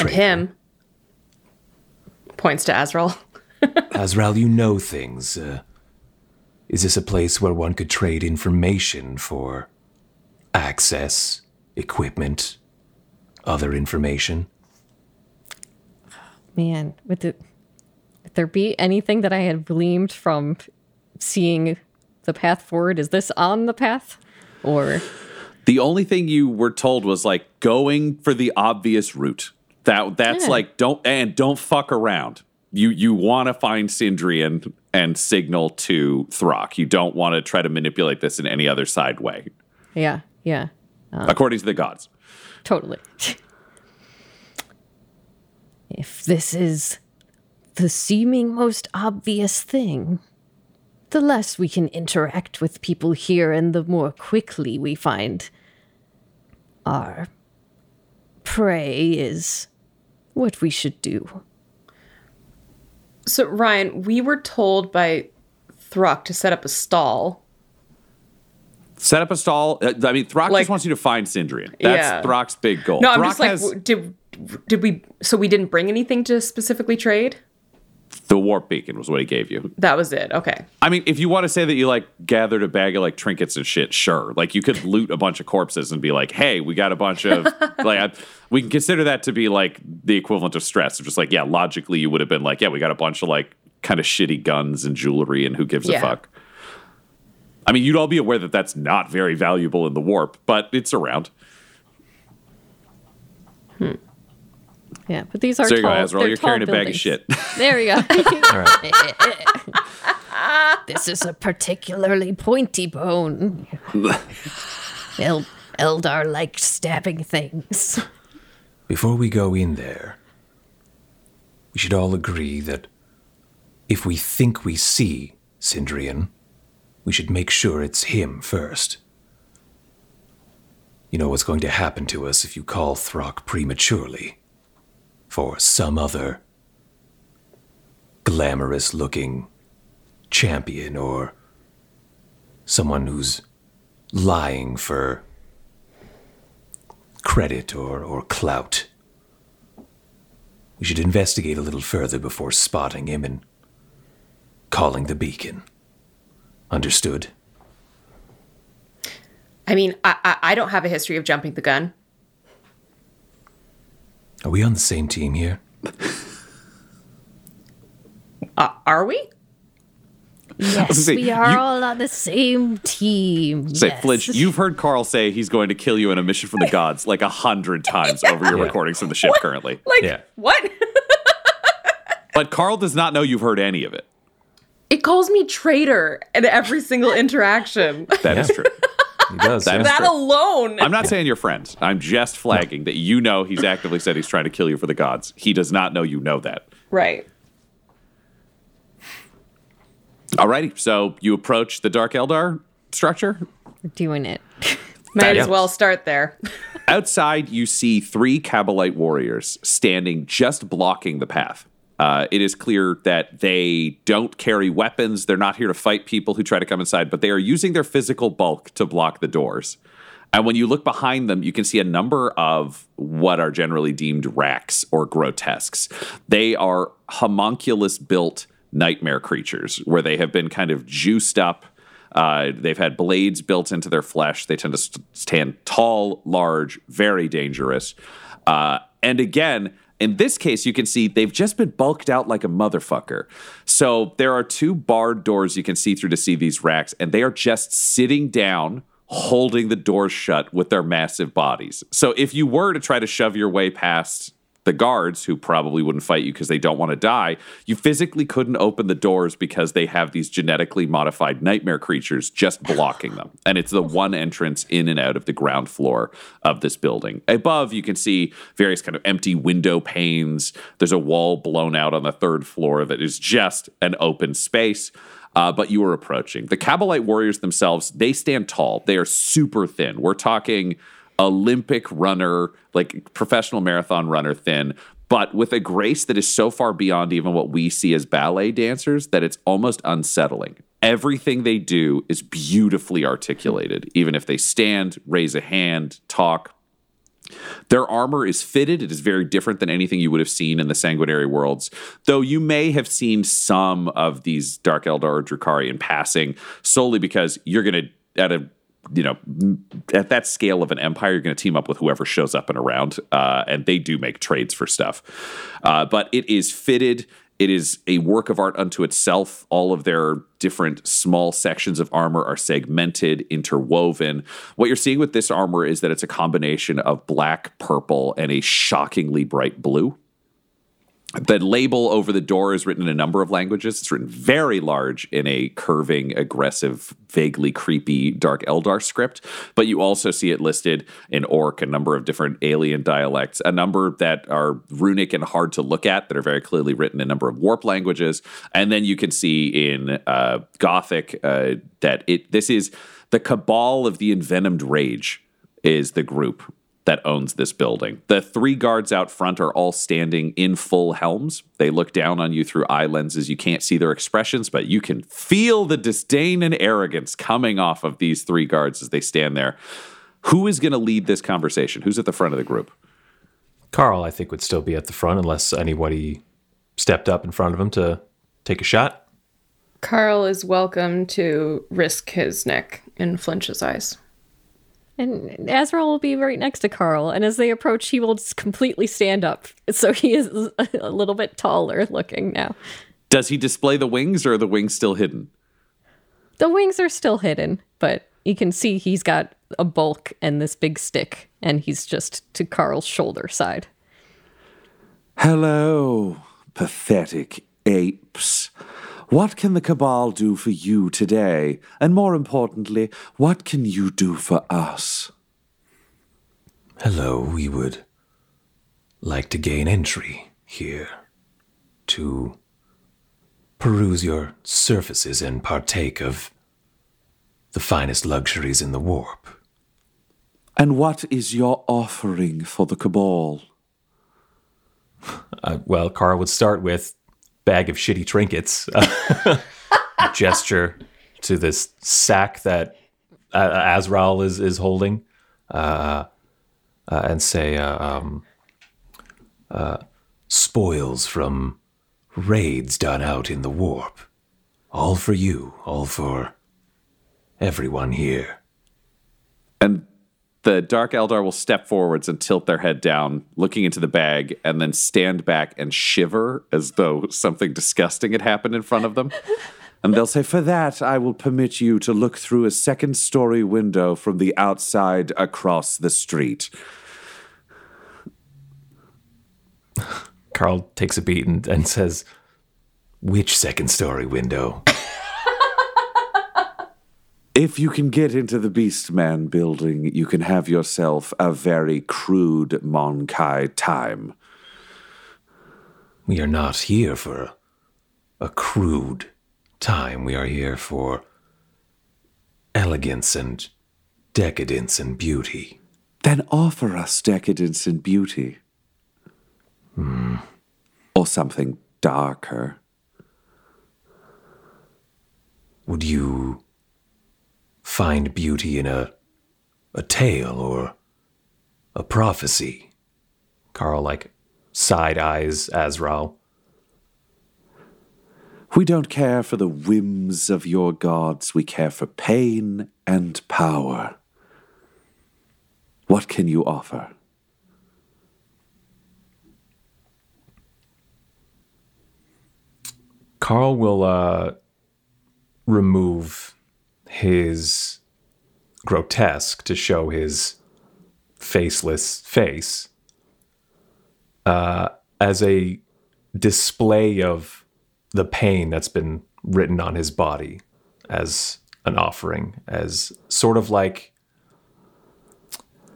And him. Points to Azrael. Azrael, you know things. Uh, is this a place where one could trade information for access, equipment, other information? Man, would, the, would there be anything that I had gleamed from seeing the path forward? Is this on the path? Or The only thing you were told was like going for the obvious route. That that's Yeah. like don't and don't fuck around. You you want to find Sindrian and signal to Throck. You don't want to try to manipulate this in any other side way, yeah, yeah, um, according to the gods. totally. if this is the seeming most obvious thing, the less we can interact with people here and the more quickly we find our prey is what we should do. So Ryan, we were told by Throck to set up a stall. Set up a stall. uh, I mean, Throck Like- just wants you to find Sindrian. That's Yeah. Throck's big goal. No, I'm Throck just like, has did did we? So we didn't bring anything to specifically trade. The warp beacon was what he gave you. That was it. Okay. I mean, if you want to say that you like gathered a bag of like trinkets and shit, sure. Like you could loot a bunch of corpses and be like, "Hey, we got a bunch of like." I, we can consider that to be like the equivalent of stress. Of just like, yeah, logically, you would have been like, "Yeah, we got a bunch of like kind of shitty guns and jewelry, and who gives Yeah. a fuck." I mean, you'd all be aware that that's not very valuable in the warp, but it's around. Yeah, but these are So there you go, tall, Azrael. they're You're tall carrying a bag of shit. There we go. All right. this is a particularly pointy bone. El- Eldar liked stabbing things. Before we go in there, we should all agree that if we think we see Sindrian, we should make sure it's him first. You know what's going to happen to us if you call Throck prematurely for some other glamorous looking champion or someone who's lying for credit or, or clout. We should investigate a little further before spotting him and calling the beacon. Understood? I mean, I, I I don't have a history of jumping the gun. Are we on the same team here? Uh, are we? Yes, Say, we are you- all on the same team. Say, yes. Flinch, you've heard Carl say he's going to kill you in a mission from the gods like a hundred times over your Yeah. recordings from the ship currently. Like, Yeah. what? But Carl does not know you've heard any of it. it calls me traitor in every single interaction. That is true. He does. That that alone. I'm not saying you're friends. I'm just flagging that you know he's actively said he's trying to kill you for the gods. He does not know you know that. right. Alrighty, so you approach the Dark Eldar structure. We're doing it. Might Yeah. as well start there. Outside, you see three Kabalite warriors standing just blocking the path. Uh, it is clear that they don't carry weapons. They're not here to fight people who try to come inside, but they are using their physical bulk to block the doors. And when you look behind them, you can see a number of what are generally deemed racks or grotesques. They are homunculus built nightmare creatures where they have been kind of juiced up. Uh, they've had blades built into their flesh. They tend to st- stand tall, large, very dangerous. Uh, and again, in this case, you can see they've just been bulked out like a motherfucker. So there are two barred doors you can see through to see these racks, and they are just sitting down, holding the doors shut with their massive bodies. So if you were to try to shove your way past the guards, who probably wouldn't fight you because they don't want to die, you physically couldn't open the doors because they have these genetically modified nightmare creatures just blocking them. And it's the one entrance in and out of the ground floor of this building. Above, you can see various kind of empty window panes. There's a wall blown out on the third floor that is just an open space. Uh, but you are approaching. The Kabalite warriors themselves, they stand tall. They are super thin. We're talking Olympic runner, like professional marathon runner thin, but with a grace that is so far beyond even what we see as ballet dancers that it's almost unsettling. Everything they do is beautifully articulated, even if they stand, raise a hand, talk. Their armor is fitted. It is very different than anything you would have seen in the Sanguinary worlds, though you may have seen some of these Dark Eldar or Drukhari in passing, solely because you're going to, at a you know, at that scale of an empire, you're going to team up with whoever shows up and around, uh, and they do make trades for stuff. Uh, but it is fitted. It is a work of art unto itself. All of their different small sections of armor are segmented, interwoven. What you're seeing with this armor is that it's a combination of black, purple, and a shockingly bright blue. The label over the door is written in a number of languages. It's written very large in a curving, aggressive, vaguely creepy Dark Eldar script, but you also see it listed in Orc, a number of different alien dialects, a number that are runic and hard to look at that are very clearly written in a number of warp languages, and then you can see in uh, Gothic uh, that it this is the Cabal of the Envenomed Rage is the group that owns this building. The three guards out front are all standing in full helms. They look down on you through eye lenses. You can't see their expressions, but you can feel the disdain and arrogance coming off of these three guards as they stand there. Who is going to lead this conversation? Who's at the front of the group? Carl, I think, would still be at the front unless anybody stepped up in front of him to take a shot. Carl is welcome to risk his neck in Flinch's eyes. And Azrael will be right next to Carl, and as they approach, he will just completely stand up. So he is a little bit taller looking now. Does he display the wings or are the wings still hidden? The wings are still hidden, but you can see he's got a bulk and this big stick, and he's just to Carl's shoulder side. Hello, pathetic apes. What can the Cabal do for you today? And more importantly, what can you do for us? Hello, we would like to gain entry here to peruse your surfaces and partake of the finest luxuries in the warp. And what is your offering for the Cabal? Uh, well, Carl would start with bag of shitty trinkets, uh, gesture to this sack that uh, Azrael is is holding, uh, uh, and say, uh, um, Spoils from raids done out in the warp. All for you, all for everyone here. And the Dark Eldar will step forwards and tilt their head down, looking into the bag, and then stand back and shiver as though something disgusting had happened in front of them. And they'll say, For that, I will permit you to look through a second story window from the outside across the street. Carl takes a beat and, and says, Which second story window? If you can get into the Beastman building, you can have yourself a very crude mon-keigh time. We are not here for a, crude time. We are here for elegance and decadence and beauty. Then offer us decadence and beauty. Hmm. Or something darker. Would you find beauty in a a tale or a prophecy? Carl, like, side eyes Azrael. We don't care for the whims of your gods, we care for pain and power. What can you offer? Carl will uh, remove his grotesque to show his faceless face uh, as a display of the pain that's been written on his body as an offering, as sort of like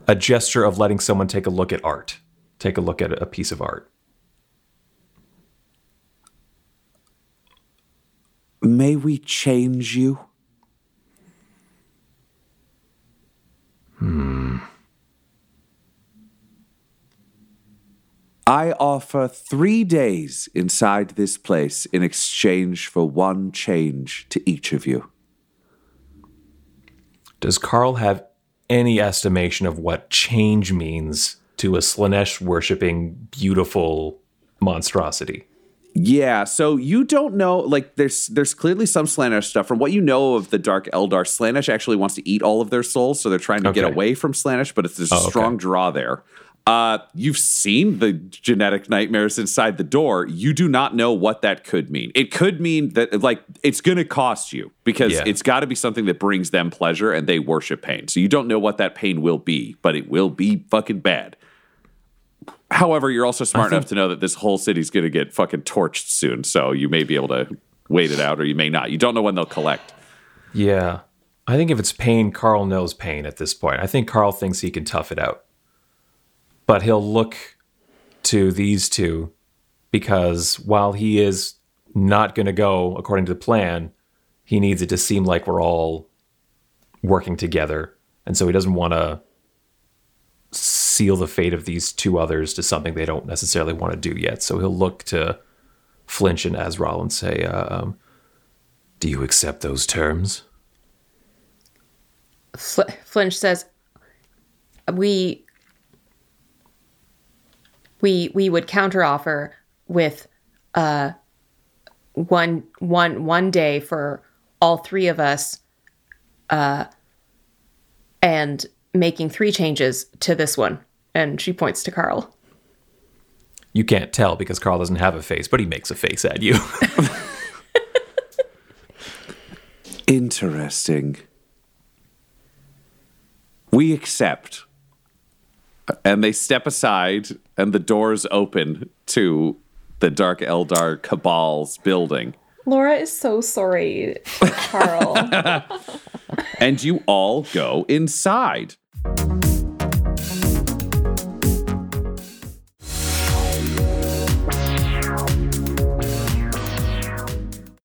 a gesture of letting someone take a look at art, take a look at a piece of art. May we change you? I offer three days inside this place in exchange for one change to each of you. Does Carl have any estimation of what change means to a Slaanesh worshipping beautiful monstrosity? Yeah, so you don't know like there's there's clearly some Slaanesh stuff. From what you know of the Dark Eldar, Slaanesh actually wants to eat all of their souls, so they're trying to get away from Slaanesh, but it's, there's a Oh, okay. strong draw there. Uh, you've seen the genetic nightmares inside the door. You do not know what that could mean. It could mean that like it's going to cost you because Yeah. it's got to be something that brings them pleasure and they worship pain. So you don't know what that pain will be, but it will be fucking bad. However, you're also smart enough to know that this whole city's going to get fucking torched soon. So you may be able to wait it out or you may not. You don't know when they'll collect. Yeah. I think if it's pain, Carl knows pain at this point. I think Carl thinks he can tough it out. But he'll look to these two because while he is not going to go according to the plan, he needs it to seem like we're all working together. And so he doesn't want to seal the fate of these two others to something they don't necessarily want to do yet. So he'll look to Flinch and Azrael and say, uh, um, Do you accept those terms? Fl- Flinch says, "We we we would counteroffer with uh one one one day for all three of us, uh, and making three changes to this one." And she points to Carl. You can't tell because Carl doesn't have a face, but he makes a face at you. Interesting. We accept. And they step aside, and the doors open to the Dark Eldar Cabal's building. Laura is so sorry, Carl. And you all go inside.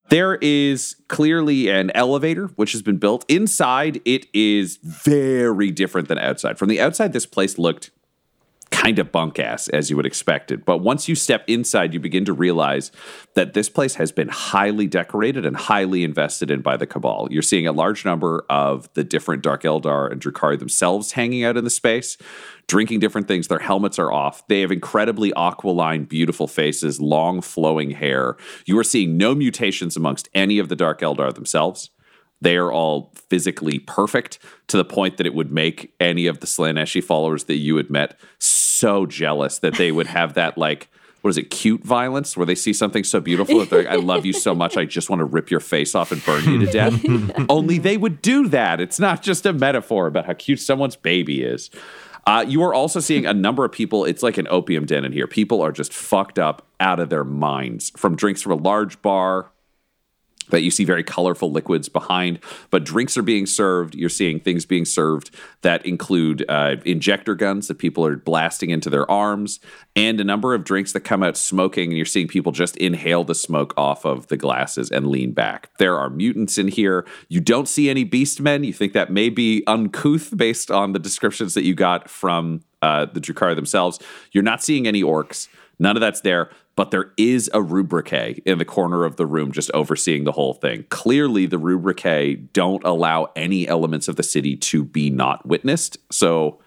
There is clearly an elevator which has been built. Inside, it is very different than outside. From the outside, this place looked kind of bunk ass as you would expect it. But once you step inside, you begin to realize that this place has been highly decorated and highly invested in by the Cabal. You're seeing a large number of the different Dark Eldar and Drukhari themselves hanging out in the space, drinking different things. Their helmets are off. They have incredibly aquiline, beautiful faces, long flowing hair. You are seeing no mutations amongst any of the Dark Eldar themselves. They are all physically perfect to the point that it would make any of the Slaaneshi followers that you had met jealous that they would have that like what is it, cute violence, where they see something so beautiful that they're like, I love you so much, I just want to rip your face off and burn you to death. Only they would do that. It's not just a metaphor about how cute someone's baby is. Uh, you are also seeing a number of people. It's like an opium den in here. People are just fucked up out of their minds from drinks from a large bar that you see very colorful liquids behind, but drinks are being served. You're seeing things being served that include uh, injector guns that people are blasting into their arms, and a number of drinks that come out smoking. And you're seeing people just inhale the smoke off of the glasses and lean back. There are mutants in here. You don't see any beastmen. You think that may be uncouth based on the descriptions that you got from uh, the Drukhari themselves. You're not seeing any orcs. None of that's there, but there is a rubrique in the corner of the room just overseeing the whole thing. Clearly, the rubrique don't allow any elements of the city to be not witnessed. So,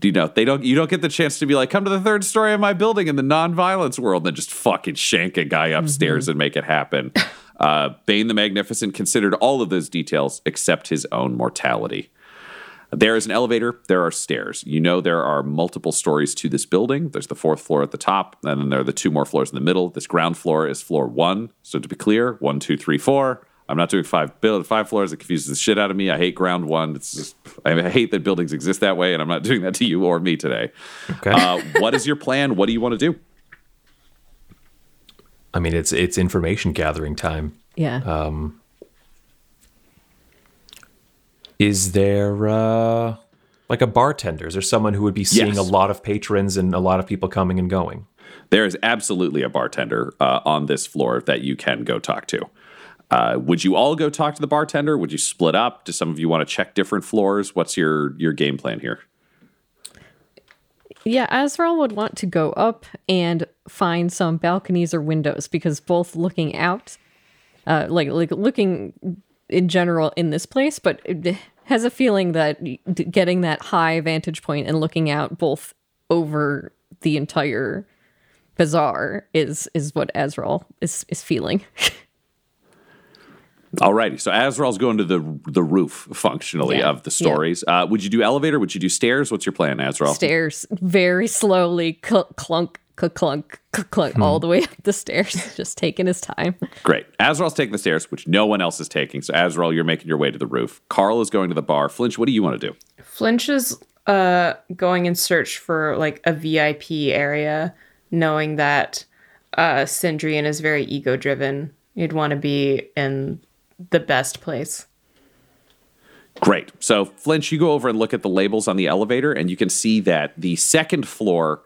do you know they don't? You don't get the chance to be like, come to the third story of my building in the non-violence world, and then just fucking shank a guy upstairs and make it happen. uh, Bane the Magnificent considered all of those details except his own mortality. There is an elevator. There are stairs. You know there are multiple stories to this building. There's the fourth floor at the top, and then there are the two more floors in the middle. This ground floor is floor one. So to be clear, one, two, three, four. I'm not doing five build five floors. It confuses the shit out of me. I hate ground one. It's just I hate that buildings exist that way, and I'm not doing that to you or me today. Okay. Uh, what is your plan? What do you want to do? I mean, it's it's information gathering time. Yeah. Is there uh, like a bartender? Is there someone who would be seeing Yes. a lot of patrons and a lot of people coming and going? There is absolutely a bartender uh, on this floor that you can go talk to. Uh, would you all go talk to the bartender? Would you split up? Do some of you want to check different floors? What's your your game plan here? Yeah, Azrael would want to go up and find some balconies or windows because both looking out, uh, like like looking in general in this place, but it has a feeling that getting that high vantage point and looking out both over the entire bazaar is is what Azrael is is feeling. Alrighty, so Azrael's going to the the roof functionally Yeah, of the stories. Uh, would you do elevator? Would you do stairs? What's your plan, Azrael? stairs very slowly, cl- clunk, cl- clunk, cl- clunk, all the way up the stairs, just taking his time. Great. Azrael's taking the stairs, which no one else is taking. So Azrael, you're making your way to the roof. Carl is going to the bar. Flinch, what do you want to do? Flinch is uh going in search for like a VIP area, knowing that uh Sindrian is very ego driven. You'd want to be in the best place. Great. So, Flinch, you go over and look at the labels on the elevator, and you can see that the second floor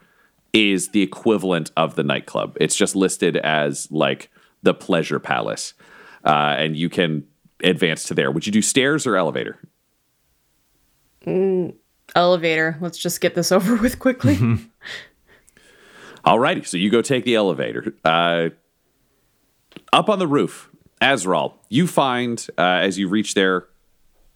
is the equivalent of the nightclub. It's just listed as like the Pleasure Palace, uh, and you can advance to there. Would you do stairs or elevator? Elevator. Let's just get this over with quickly. All righty. so you go take the elevator. Uh, up on the roof, Azrael, you find uh, as you reach there,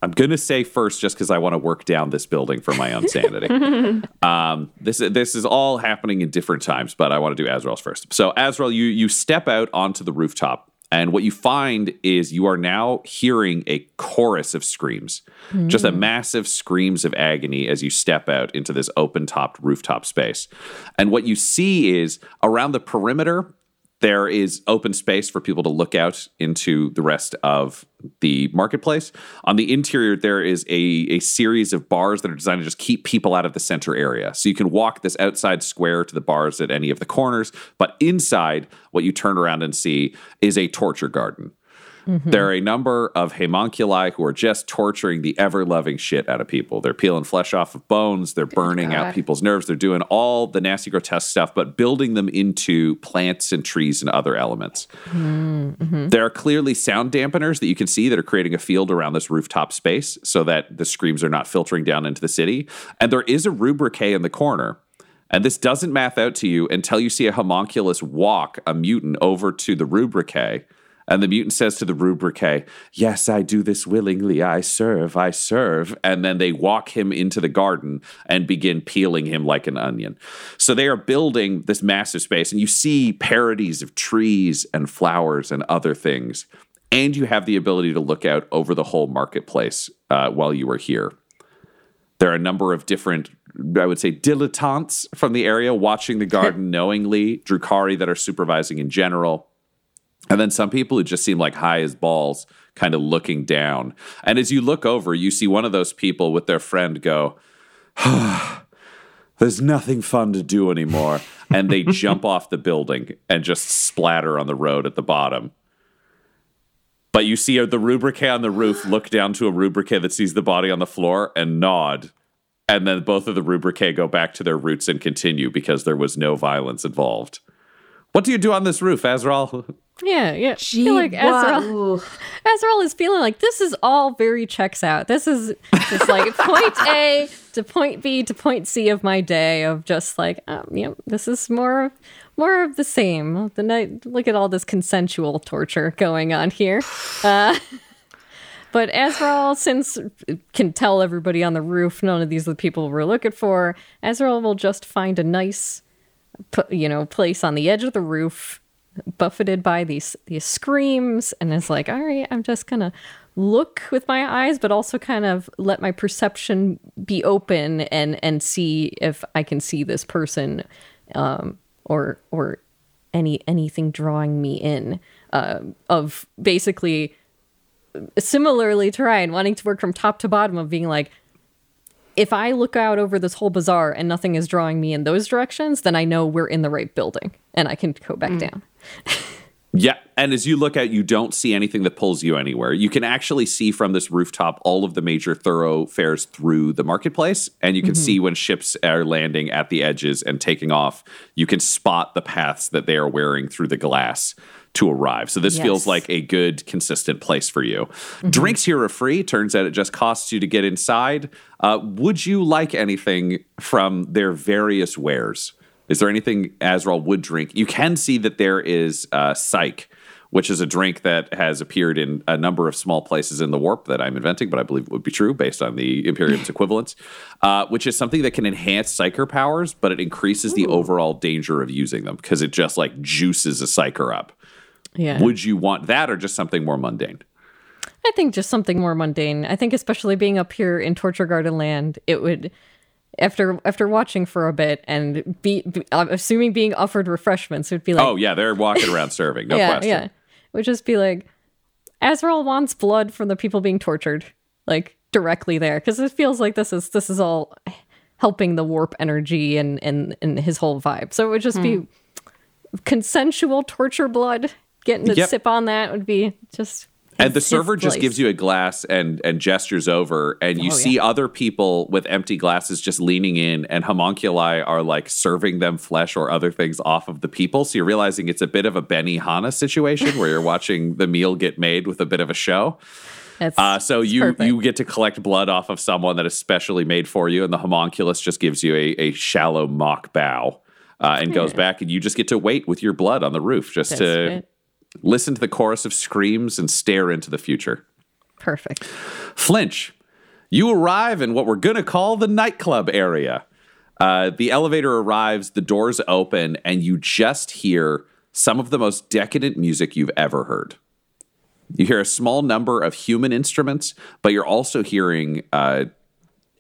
I'm gonna say first, just because I want to work down this building for my own sanity. um, this this is all happening in different times, but I want to do Azrael's first. So Azrael, you you step out onto the rooftop, and what you find is you are now hearing a chorus of screams, just a massive screams of agony as you step out into this open topped rooftop space. And what you see is around the perimeter, there is open space for people to look out into the rest of the marketplace. On the interior, there is a, a series of bars that are designed to just keep people out of the center area. So you can walk this outside square to the bars at any of the corners, but inside, what you turn around and see is a torture garden. Mm-hmm. There are a number of homunculi who are just torturing the ever loving shit out of people. They're peeling flesh off of bones, they're burning out people's nerves, they're doing all the nasty, grotesque stuff, but building them into plants and trees and other elements. Mm-hmm. There are clearly sound dampeners that you can see that are creating a field around this rooftop space so that the screams are not filtering down into the city. And there is a Rubric in the corner. And this doesn't math out to you until you see a homunculus walk a mutant over to the Rubric. And the mutant says to the Rubric, Yes, I do this willingly. I serve, I serve. And then they walk him into the garden and begin peeling him like an onion. So they are building this massive space, and you see parodies of trees and flowers and other things. And you have the ability to look out over the whole marketplace uh, while you are here. There are a number of different, I would say, dilettantes from the area watching the garden knowingly, Drukhari that are supervising in general. And then some people who just seem like high as balls, kind of looking down. And as you look over, you see one of those people with their friend go, There's nothing fun to do anymore. And they jump off the building and just splatter on the road at the bottom. But you see the Rubric on the roof look down to a Rubric that sees the body on the floor and nod. And then both of the Rubric go back to their roots and continue because there was no violence involved. What do you do on this roof, Azrael? Yeah, yeah. Gee, feel like Azrael. Azrael is feeling like this is all very checks out. This is just like point A to point B to point C of my day of just like, um, you know, this is more more of the same. The night look at all this consensual torture going on here. Uh, but Azrael, since can tell everybody on the roof none of these are the people we're looking for, Azrael will just find a nice you know, place on the edge of the roof, buffeted by these these screams, and is like, all right, I'm just gonna look with my eyes, but also kind of let my perception be open and and see if I can see this person, um, or or any anything drawing me in. Uh, of basically similarly to Ryan, wanting to work from top to bottom of being like, if I look out over this whole bazaar and nothing is drawing me in those directions, then I know we're in the right building and I can go back down. Yeah. And as you look out, you don't see anything that pulls you anywhere. You can actually see from this rooftop all of the major thoroughfares through the marketplace. And you can see when ships are landing at the edges and taking off. You can spot the paths that they are wearing through the glass to arrive. So this feels like a good, consistent place for you. Drinks here are free. Turns out it just costs you to get inside. Uh, would you like anything from their various wares? Is there anything Azrael would drink? You can see that there is uh, Psych, which is a drink that has appeared in a number of small places in the warp that I'm inventing, but I believe it would be true based on the Imperium's equivalents, uh, which is something that can enhance Psyker powers, but it increases the overall danger of using them because it just like juices a Psyker up. Yeah. Would you want that or just something more mundane? I think just something more mundane. I think especially being up here in Torture Garden Land, it would after after watching for a bit and be, be I'm assuming being offered refreshments, it would be like Oh, yeah, they're walking around serving, no yeah, question. yeah. It would just be like Azrael wants blood from the people being tortured, like directly there, because it feels like this is this is all helping the warp energy and and and his whole vibe. So it would just be hmm. consensual torture blood. Getting to Yep. sip on that would be just. And the server just gives you a glass and and gestures over and you Oh, see yeah. other people with empty glasses just leaning in and homunculi are like serving them flesh or other things off of the people so you're realizing it's a bit of a benny hanna situation where you're watching the meal get made with a bit of a show uh, so you perfect. you get to collect blood off of someone that is specially made for you and the homunculus just gives you a, a shallow mock bow uh, and goes back and you just get to wait with your blood on the roof just That's to. Listen to the chorus of screams and stare into the future perfect. Flinch, you arrive in what we're going to call the nightclub area. Uh, the elevator arrives, the doors open, and you just hear some of the most decadent music you've ever heard. You hear a small number of human instruments, but you're also hearing uh,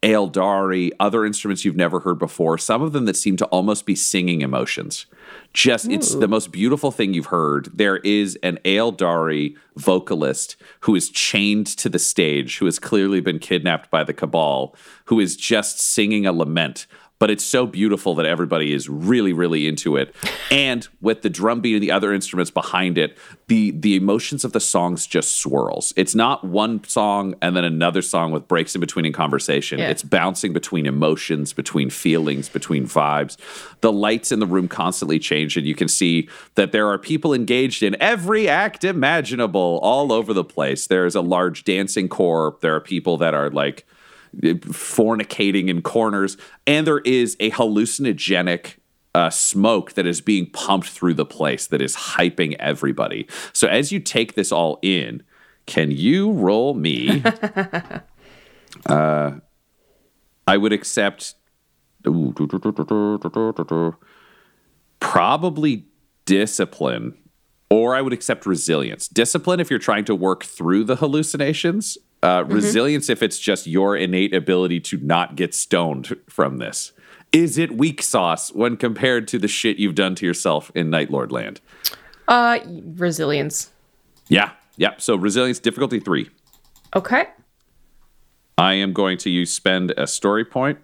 Aeldari, other instruments you've never heard before, some of them that seem to almost be singing emotions. Just, it's the most beautiful thing you've heard. There is an Aeldari vocalist who is chained to the stage, who has clearly been kidnapped by the Cabal, who is just singing a lament. But it's so beautiful that everybody is really, really into it. And with the drum beat and the other instruments behind it, the the emotions of the songs just swirls. It's not one song and then another song with breaks in between in conversation. Yeah. It's bouncing between emotions, between feelings, between vibes. The lights in the room constantly change, and you can see that there are people engaged in every act imaginable all over the place. There's a large dancing corps. There are people that are like fornicating in corners, and there is a hallucinogenic uh, smoke that is being pumped through the place that is hyping everybody. So as you take this all in, can you roll me? uh, I would accept probably discipline, or I would accept resilience. Discipline if you're trying to work through the hallucinations, uh, Resilience, if it's just your innate ability to not get stoned from this. Is it weak sauce when compared to the shit you've done to yourself in Night Lord Land? Uh, resilience. Yeah, yeah. So resilience difficulty three. Okay. I am going to use spend a story point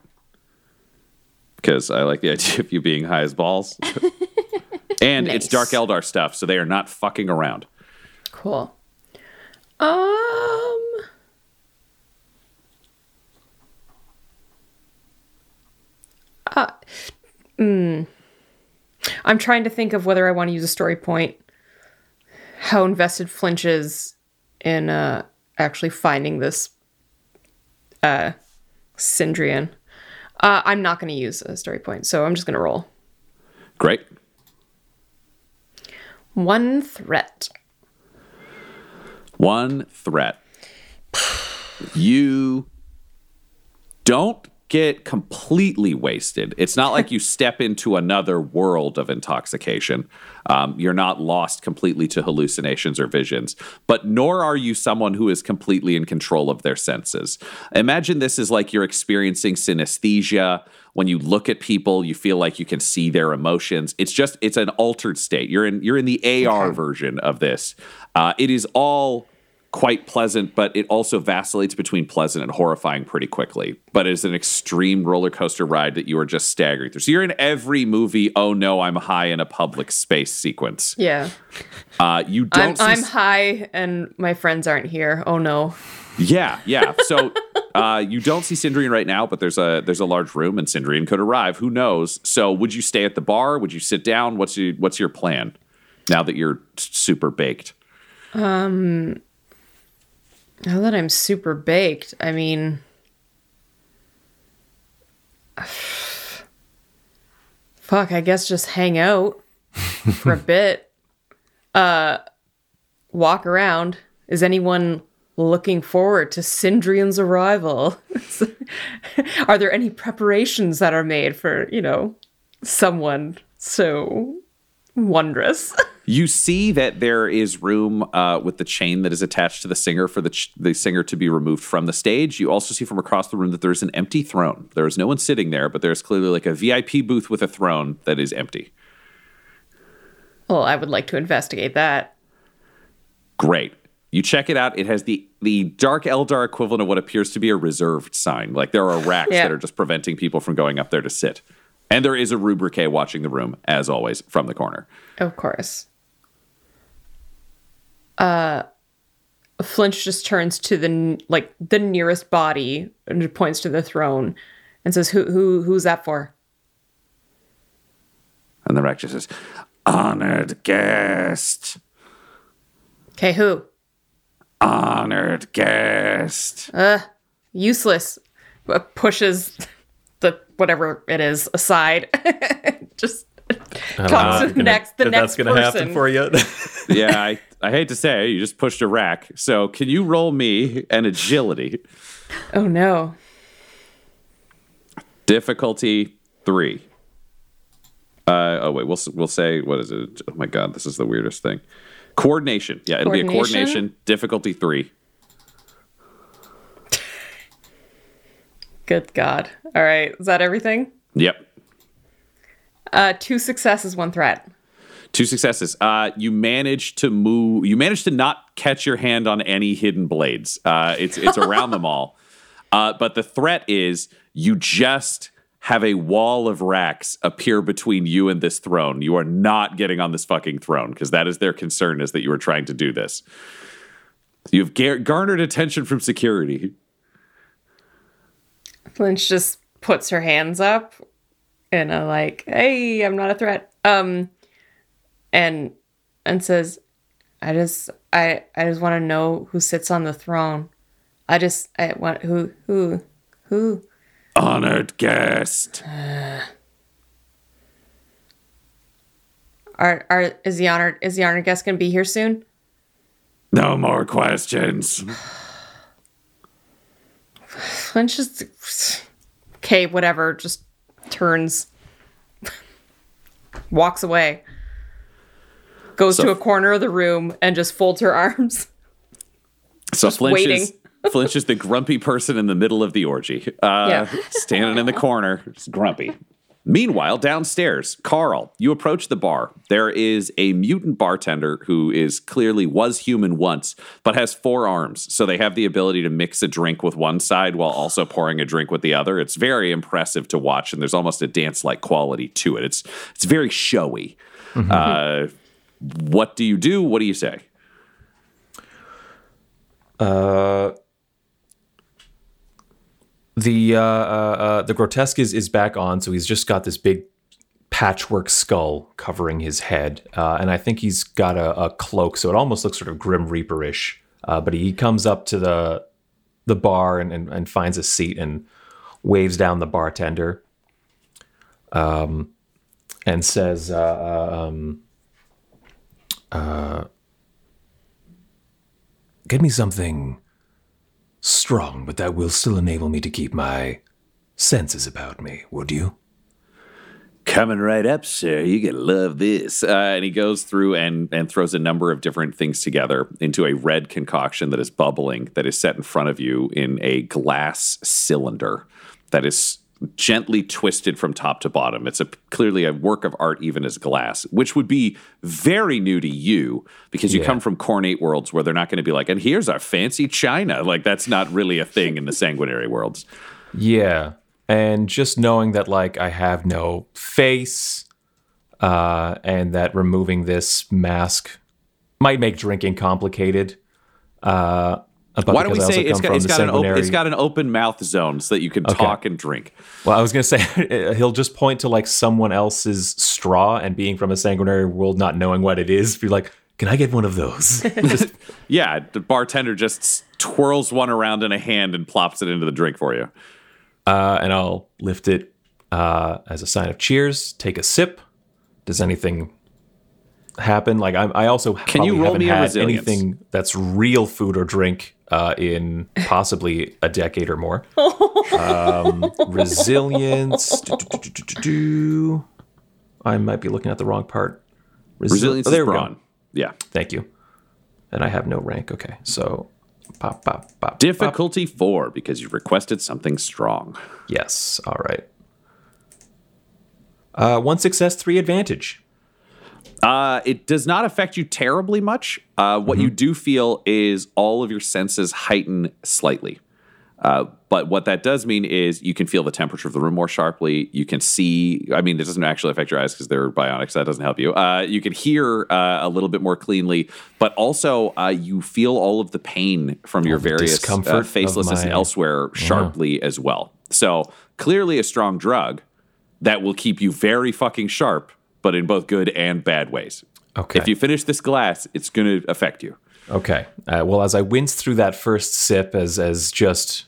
because I like the idea of you being high as balls. and it's Dark Eldar stuff, so they are not fucking around. Cool. Um. Uh, mm. I'm trying to think of whether I want to use a story point. How invested Flinch is in uh, actually finding this uh, Sindrian. Uh, I'm not going to use a story point, so I'm just going to roll. Great. One threat. One threat. You don't get completely wasted. It's not like you step into another world of intoxication. Um, you're not lost completely to hallucinations or visions, but nor are you someone who is completely in control of their senses. Imagine this is like you're experiencing synesthesia. When you look at people, you feel like you can see their emotions. It's just it's an altered state. You're in you're in the AR version of this. Uh, it is all quite pleasant, but it also vacillates between pleasant and horrifying pretty quickly. But it's an extreme roller coaster ride that you are just staggering through. So you're in every movie. Oh no, I'm high in a public space sequence. Yeah. Uh, you I'm, don't. see I'm high and my friends aren't here. Oh no. yeah, yeah. So uh, you don't see Sindrian right now, but there's a there's a large room, and Sindrian could arrive. Who knows? So would you stay at the bar? Would you sit down? What's your what's your plan now that you're super baked? Now that I'm super baked, I mean. Fuck, I guess just hang out for a bit. Uh, walk around. Is anyone looking forward to Sindrian's arrival? are there any preparations that are made for, you know, someone so wondrous? You see that there is room uh, with the chain that is attached to the singer for the ch- the singer to be removed from the stage. You also see from across the room that there is an empty throne. There is no one sitting there, but there's clearly like a VIP booth with a throne that is empty. well, I would like to investigate that. Great. You check it out. It has the the Dark Eldar equivalent of what appears to be a reserved sign. Like there are racks Yeah. that are just preventing people from going up there to sit. And there is a Rubric watching the room, as always, from the corner. Of course. Uh, Flinch just turns to the like the nearest body and points to the throne, and says, "Who who who's that for?" And the just says, Honored guest. Okay, who? Honored guest. Uh, Useless. Uh, Pushes the whatever it is aside. just talks to next the If next that's gonna person. happen for you. yeah, I, I hate to say, you just pushed a rack. So can you roll me an agility? Oh no. Difficulty three. Uh, oh wait, we'll we'll say what is it? Oh my god, this is the weirdest thing. Coordination. Yeah, it'll be a Coordination? coordination. Difficulty three. Good God. All right. Is that everything? Yep. Uh, two successes, one threat. Two successes. Uh, you managed to move. You managed to not catch your hand on any hidden blades. Uh, it's it's around them all. Uh, but the threat is you just have a wall of racks appear between you and this throne. You are not getting on this fucking throne because that is their concern is that you are trying to do this. You've gar- garnered attention from security. Flinch just puts her hands up in a like, "Hey, I'm not a threat." Um, and and says, "I just, I, I just want to know who sits on the throne. I just, I want who, who, who." Honored guest. Are, are is the honored is the honored guest gonna be here soon? No more questions. Flinch just okay, whatever. Just turns, walks away, goes So- to a corner of the room, and just folds her arms. So Just Flinch waiting. is Flinch is the grumpy person in the middle of the orgy, uh, Yeah. standing in the corner, grumpy. Meanwhile, downstairs, Carl, you approach the bar. There is a mutant bartender who is clearly was human once, but has four arms. So they have the ability to mix a drink with one side while also pouring a drink with the other. It's very impressive to watch, and there's almost a dance-like quality to it. It's it's very showy. Uh, what do you do? What do you say? The uh, uh, uh, the grotesque is, is back on, so he's just got this big patchwork skull covering his head, uh, and I think he's got a, a cloak, so it almost looks sort of grim reaperish. Uh, but he comes up to the the bar and, and, and finds a seat and waves down the bartender, um, and says, uh, um, Get me something strong, but that will still enable me to keep my senses about me, would you? Coming right up, sir. You gonna love this. Uh, and he goes through and and throws a number of different things together into a red concoction that is bubbling, that is set in front of you in a glass cylinder that is gently twisted from top to bottom. It's a clearly a work of art, even as glass, which would be very new to you because you Yeah. come from cornate worlds where they're not going to be like, and here's our fancy china. Like that's not really a thing in the sanguinary worlds. Yeah. And just knowing that like I have no face uh and that removing this mask might make drinking complicated. Uh Why don't we say also it's come got, from it's got an open, it's got an open mouth zone so that you can talk and drink. Well, I was going to say he'll just point to like someone else's straw and being from a sanguinary world not knowing what it is be like, "Can I get one of those?" Yeah, the bartender just twirls one around in a hand and plops it into the drink for you. uh and I'll lift it uh as a sign of cheers, take a sip. Does anything happen? Like I, I also Can you roll haven't me a had resilience? anything that's real food or drink uh, in possibly a decade or more. um, resilience. do, do, do. I might be looking at the wrong part. Resi- Resilience oh, there is we go. brawn. Yeah. Thank you. And I have no rank. Okay, so pop, pop, pop. pop. Difficulty four because you've requested something strong. Yes. All right. Uh, one success, three advantage. Uh, it does not affect you terribly much. Uh, what you do feel is all of your senses heighten slightly. Uh, but what that does mean is you can feel the temperature of the room more sharply. You can see, I mean, it doesn't actually affect your eyes because they're bionic, so that doesn't help you. Uh, you can hear uh, a little bit more cleanly, but also uh, you feel all of the pain from your various facelessness and my- elsewhere sharply as well. So clearly a strong drug that will keep you very fucking sharp, but in both good and bad ways. Okay. If you finish this glass, it's going to affect you. Okay. Uh, well, as I wince through that first sip, as as just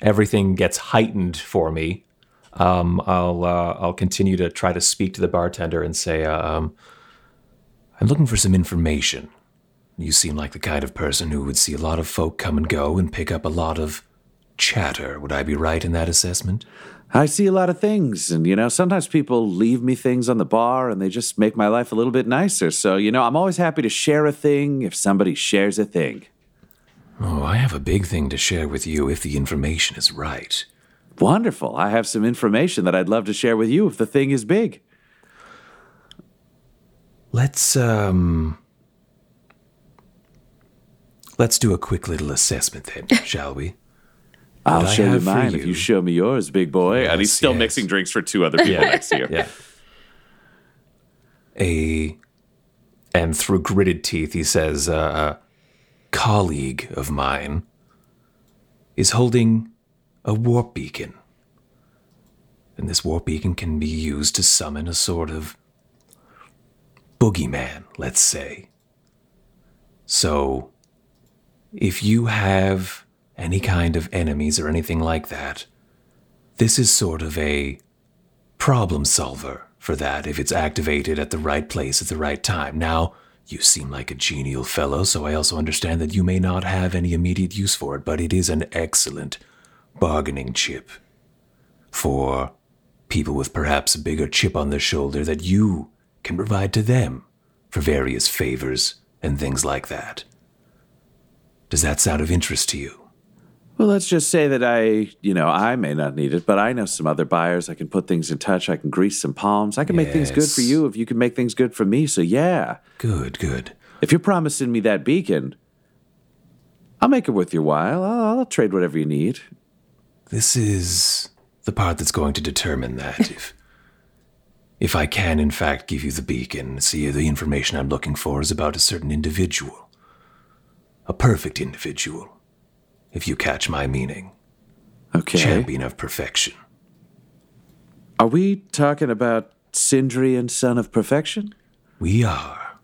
everything gets heightened for me, um, I'll uh, I'll continue to try to speak to the bartender and say, uh, um, I'm looking for some information. You seem like the kind of person who would see a lot of folk come and go and pick up a lot of chatter. Would I be right in that assessment? I see a lot of things, and you know, sometimes people leave me things on the bar and they just make my life a little bit nicer. So, you know, I'm always happy to share a thing if somebody shares a thing. Oh, I have a big thing to share with you if the information is right. Wonderful. I have some information that I'd love to share with you if the thing is big. Let's um Let's do a quick little assessment then, shall we? I'll show you mine if you- you show me yours, big boy. and he's still yes. mixing drinks for two other people next to you. yeah. A And through gritted teeth, he says, uh, uh, colleague of mine is holding a warp beacon. And this warp beacon can be used to summon a sort of boogeyman, let's say. So, if you have any kind of enemies or anything like that, this is sort of a problem solver for that if it's activated at the right place at the right time. Now, you seem like a genial fellow, so I also understand that you may not have any immediate use for it, but it is an excellent bargaining chip for people with perhaps a bigger chip on their shoulder that you can provide to them for various favors and things like that. Does that sound of interest to you? Well, let's just say that I, you know, I may not need it, but I know some other buyers. I can put things in touch. I can grease some palms. I can make things good for Yes. you if you can make things good for me. So, yeah. Good, good. If you're promising me that beacon, I'll make it worth your while. I'll, I'll trade whatever you need. This is the part that's going to determine that. if if I can in fact give you the beacon, see the information I'm looking for is about a certain individual. A perfect individual. If you catch my meaning. Okay. Champion of perfection. Are we talking about Sindrian son of perfection? We are.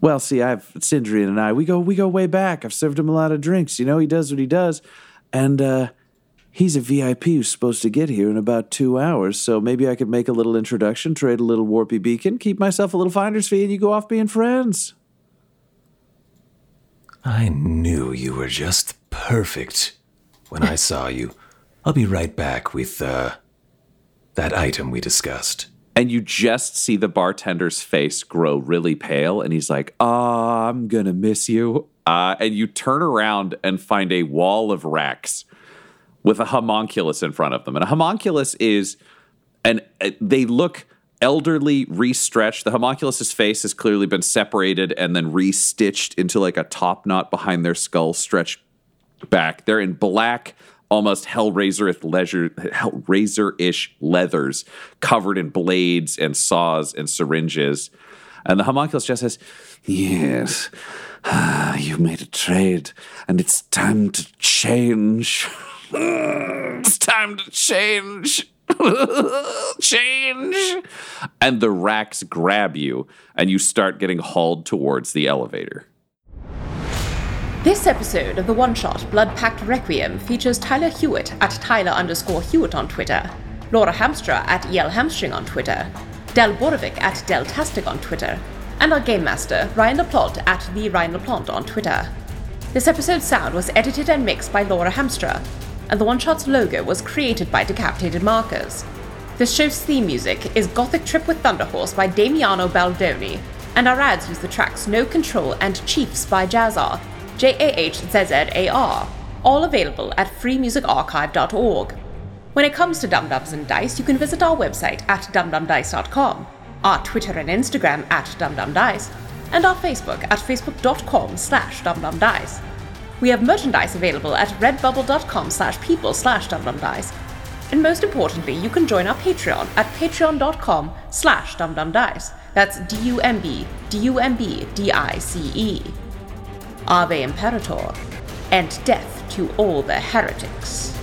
Well, see, I've Sindri and I, we go we go way back. I've served him a lot of drinks. You know, he does what he does. And uh he's a VIP who's supposed to get here in about two hours. So maybe I could make a little introduction, trade a little warpy beacon, keep myself a little finder's fee, and you go off being friends. I knew you were just perfect when I saw you. I'll be right back with uh that item we discussed. And you just see the bartender's face grow really pale, and he's like, "Ah, I'm gonna miss you." Uh, and you turn around and find a wall of racks with a homunculus in front of them. And a homunculus is, and uh, they look elderly, restretched. The homunculus's face has clearly been separated and then restitched into like a top knot behind their skull, stretched back. They're in black, almost Hellraiser leisure, Hellraiser-ish leathers, covered in blades and saws and syringes. And the homunculus just says, "Yes, ah, you made a trade, and it's time to change. it's time to change." change and the racks grab you and you start getting hauled towards the elevator This episode of the one shot Blood Pact Requiem features Tyler Hewitt at Tyler underscore Hewitt on Twitter, Laura Hamstra at EL Hamstring on Twitter, Del Borovic at Deltastic on Twitter, and our game master, Ryan LaPlante at the Ryan LaPlante on Twitter. This episode's sound was edited and mixed by Laura Hamstra, and the one shot's logo was created by Decapitated Markers. This show's theme music is Gothic Trip with Thunderhorse by Damiano Baldoni, and our ads use the tracks No Control and Chiefs by Jahzzar, J A H Z Z A R, all available at freemusicarchive.org. When it comes to Dumb Dumbs and Dice, you can visit our website at dumbdumbdice.com, our Twitter and Instagram at dumbdumbdice, and our Facebook at facebook.com slash dumbdumbdice. We have merchandise available at redbubble.com slash people slash dumbdumbdice. And most importantly, you can join our Patreon at patreon.com slash dumbdumbdice. That's D-U-M-B, D-U-M-B, D-I-C-E. Ave Imperator, and death to all the heretics.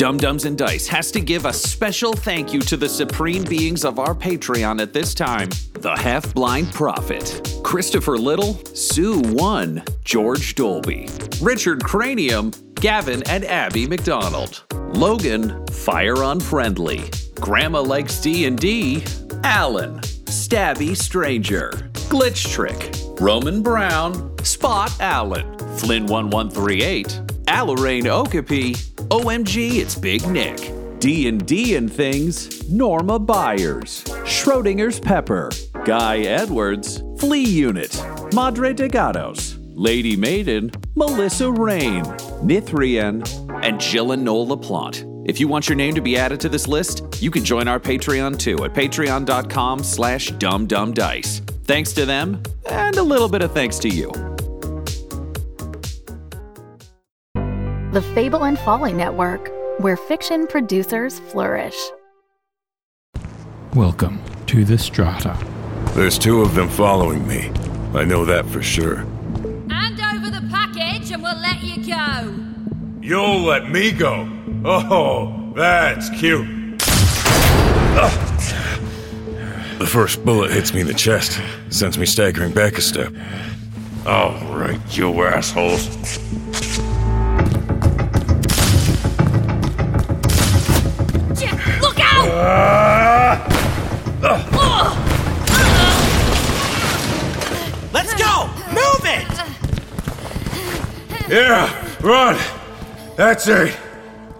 Dumb Dumbs and Dice has to give a special thank you to the supreme beings of our Patreon at this time the Half Blind Prophet, Christopher Little, Sue One, George Dolby, Richard Cranium, Gavin and Abby McDonald, Logan, Fire Unfriendly, Grandma Likes D&D, Alan, Stabby Stranger, Glitch Trick, Roman Brown, Spot Allen, Flynn1138, Alarain Okapi, OMG, it's Big Nick. D&D and things, Norma Byers, Schrodinger's Pepper, Guy Edwards, Flea Unit, Madre de Gatos, Lady Maiden, Melissa Rain, Nithrian, and Jill and Noel LaPlante. If you want your name to be added to this list, you can join our Patreon too at patreon.com slash dumbdumbdice. Thanks to them, and a little bit of thanks to you. The Fable and Folly Network, where fiction producers flourish. Welcome to the Strata. There's two of them following me. I know that for sure. Hand over the package and we'll let you go. You'll let me go? Oh, that's cute. Ah. The first bullet hits me in the chest, sends me staggering back a step. All right, you assholes. Look out! Ah. Ah. Let's go! Move it! Yeah, run! That's it!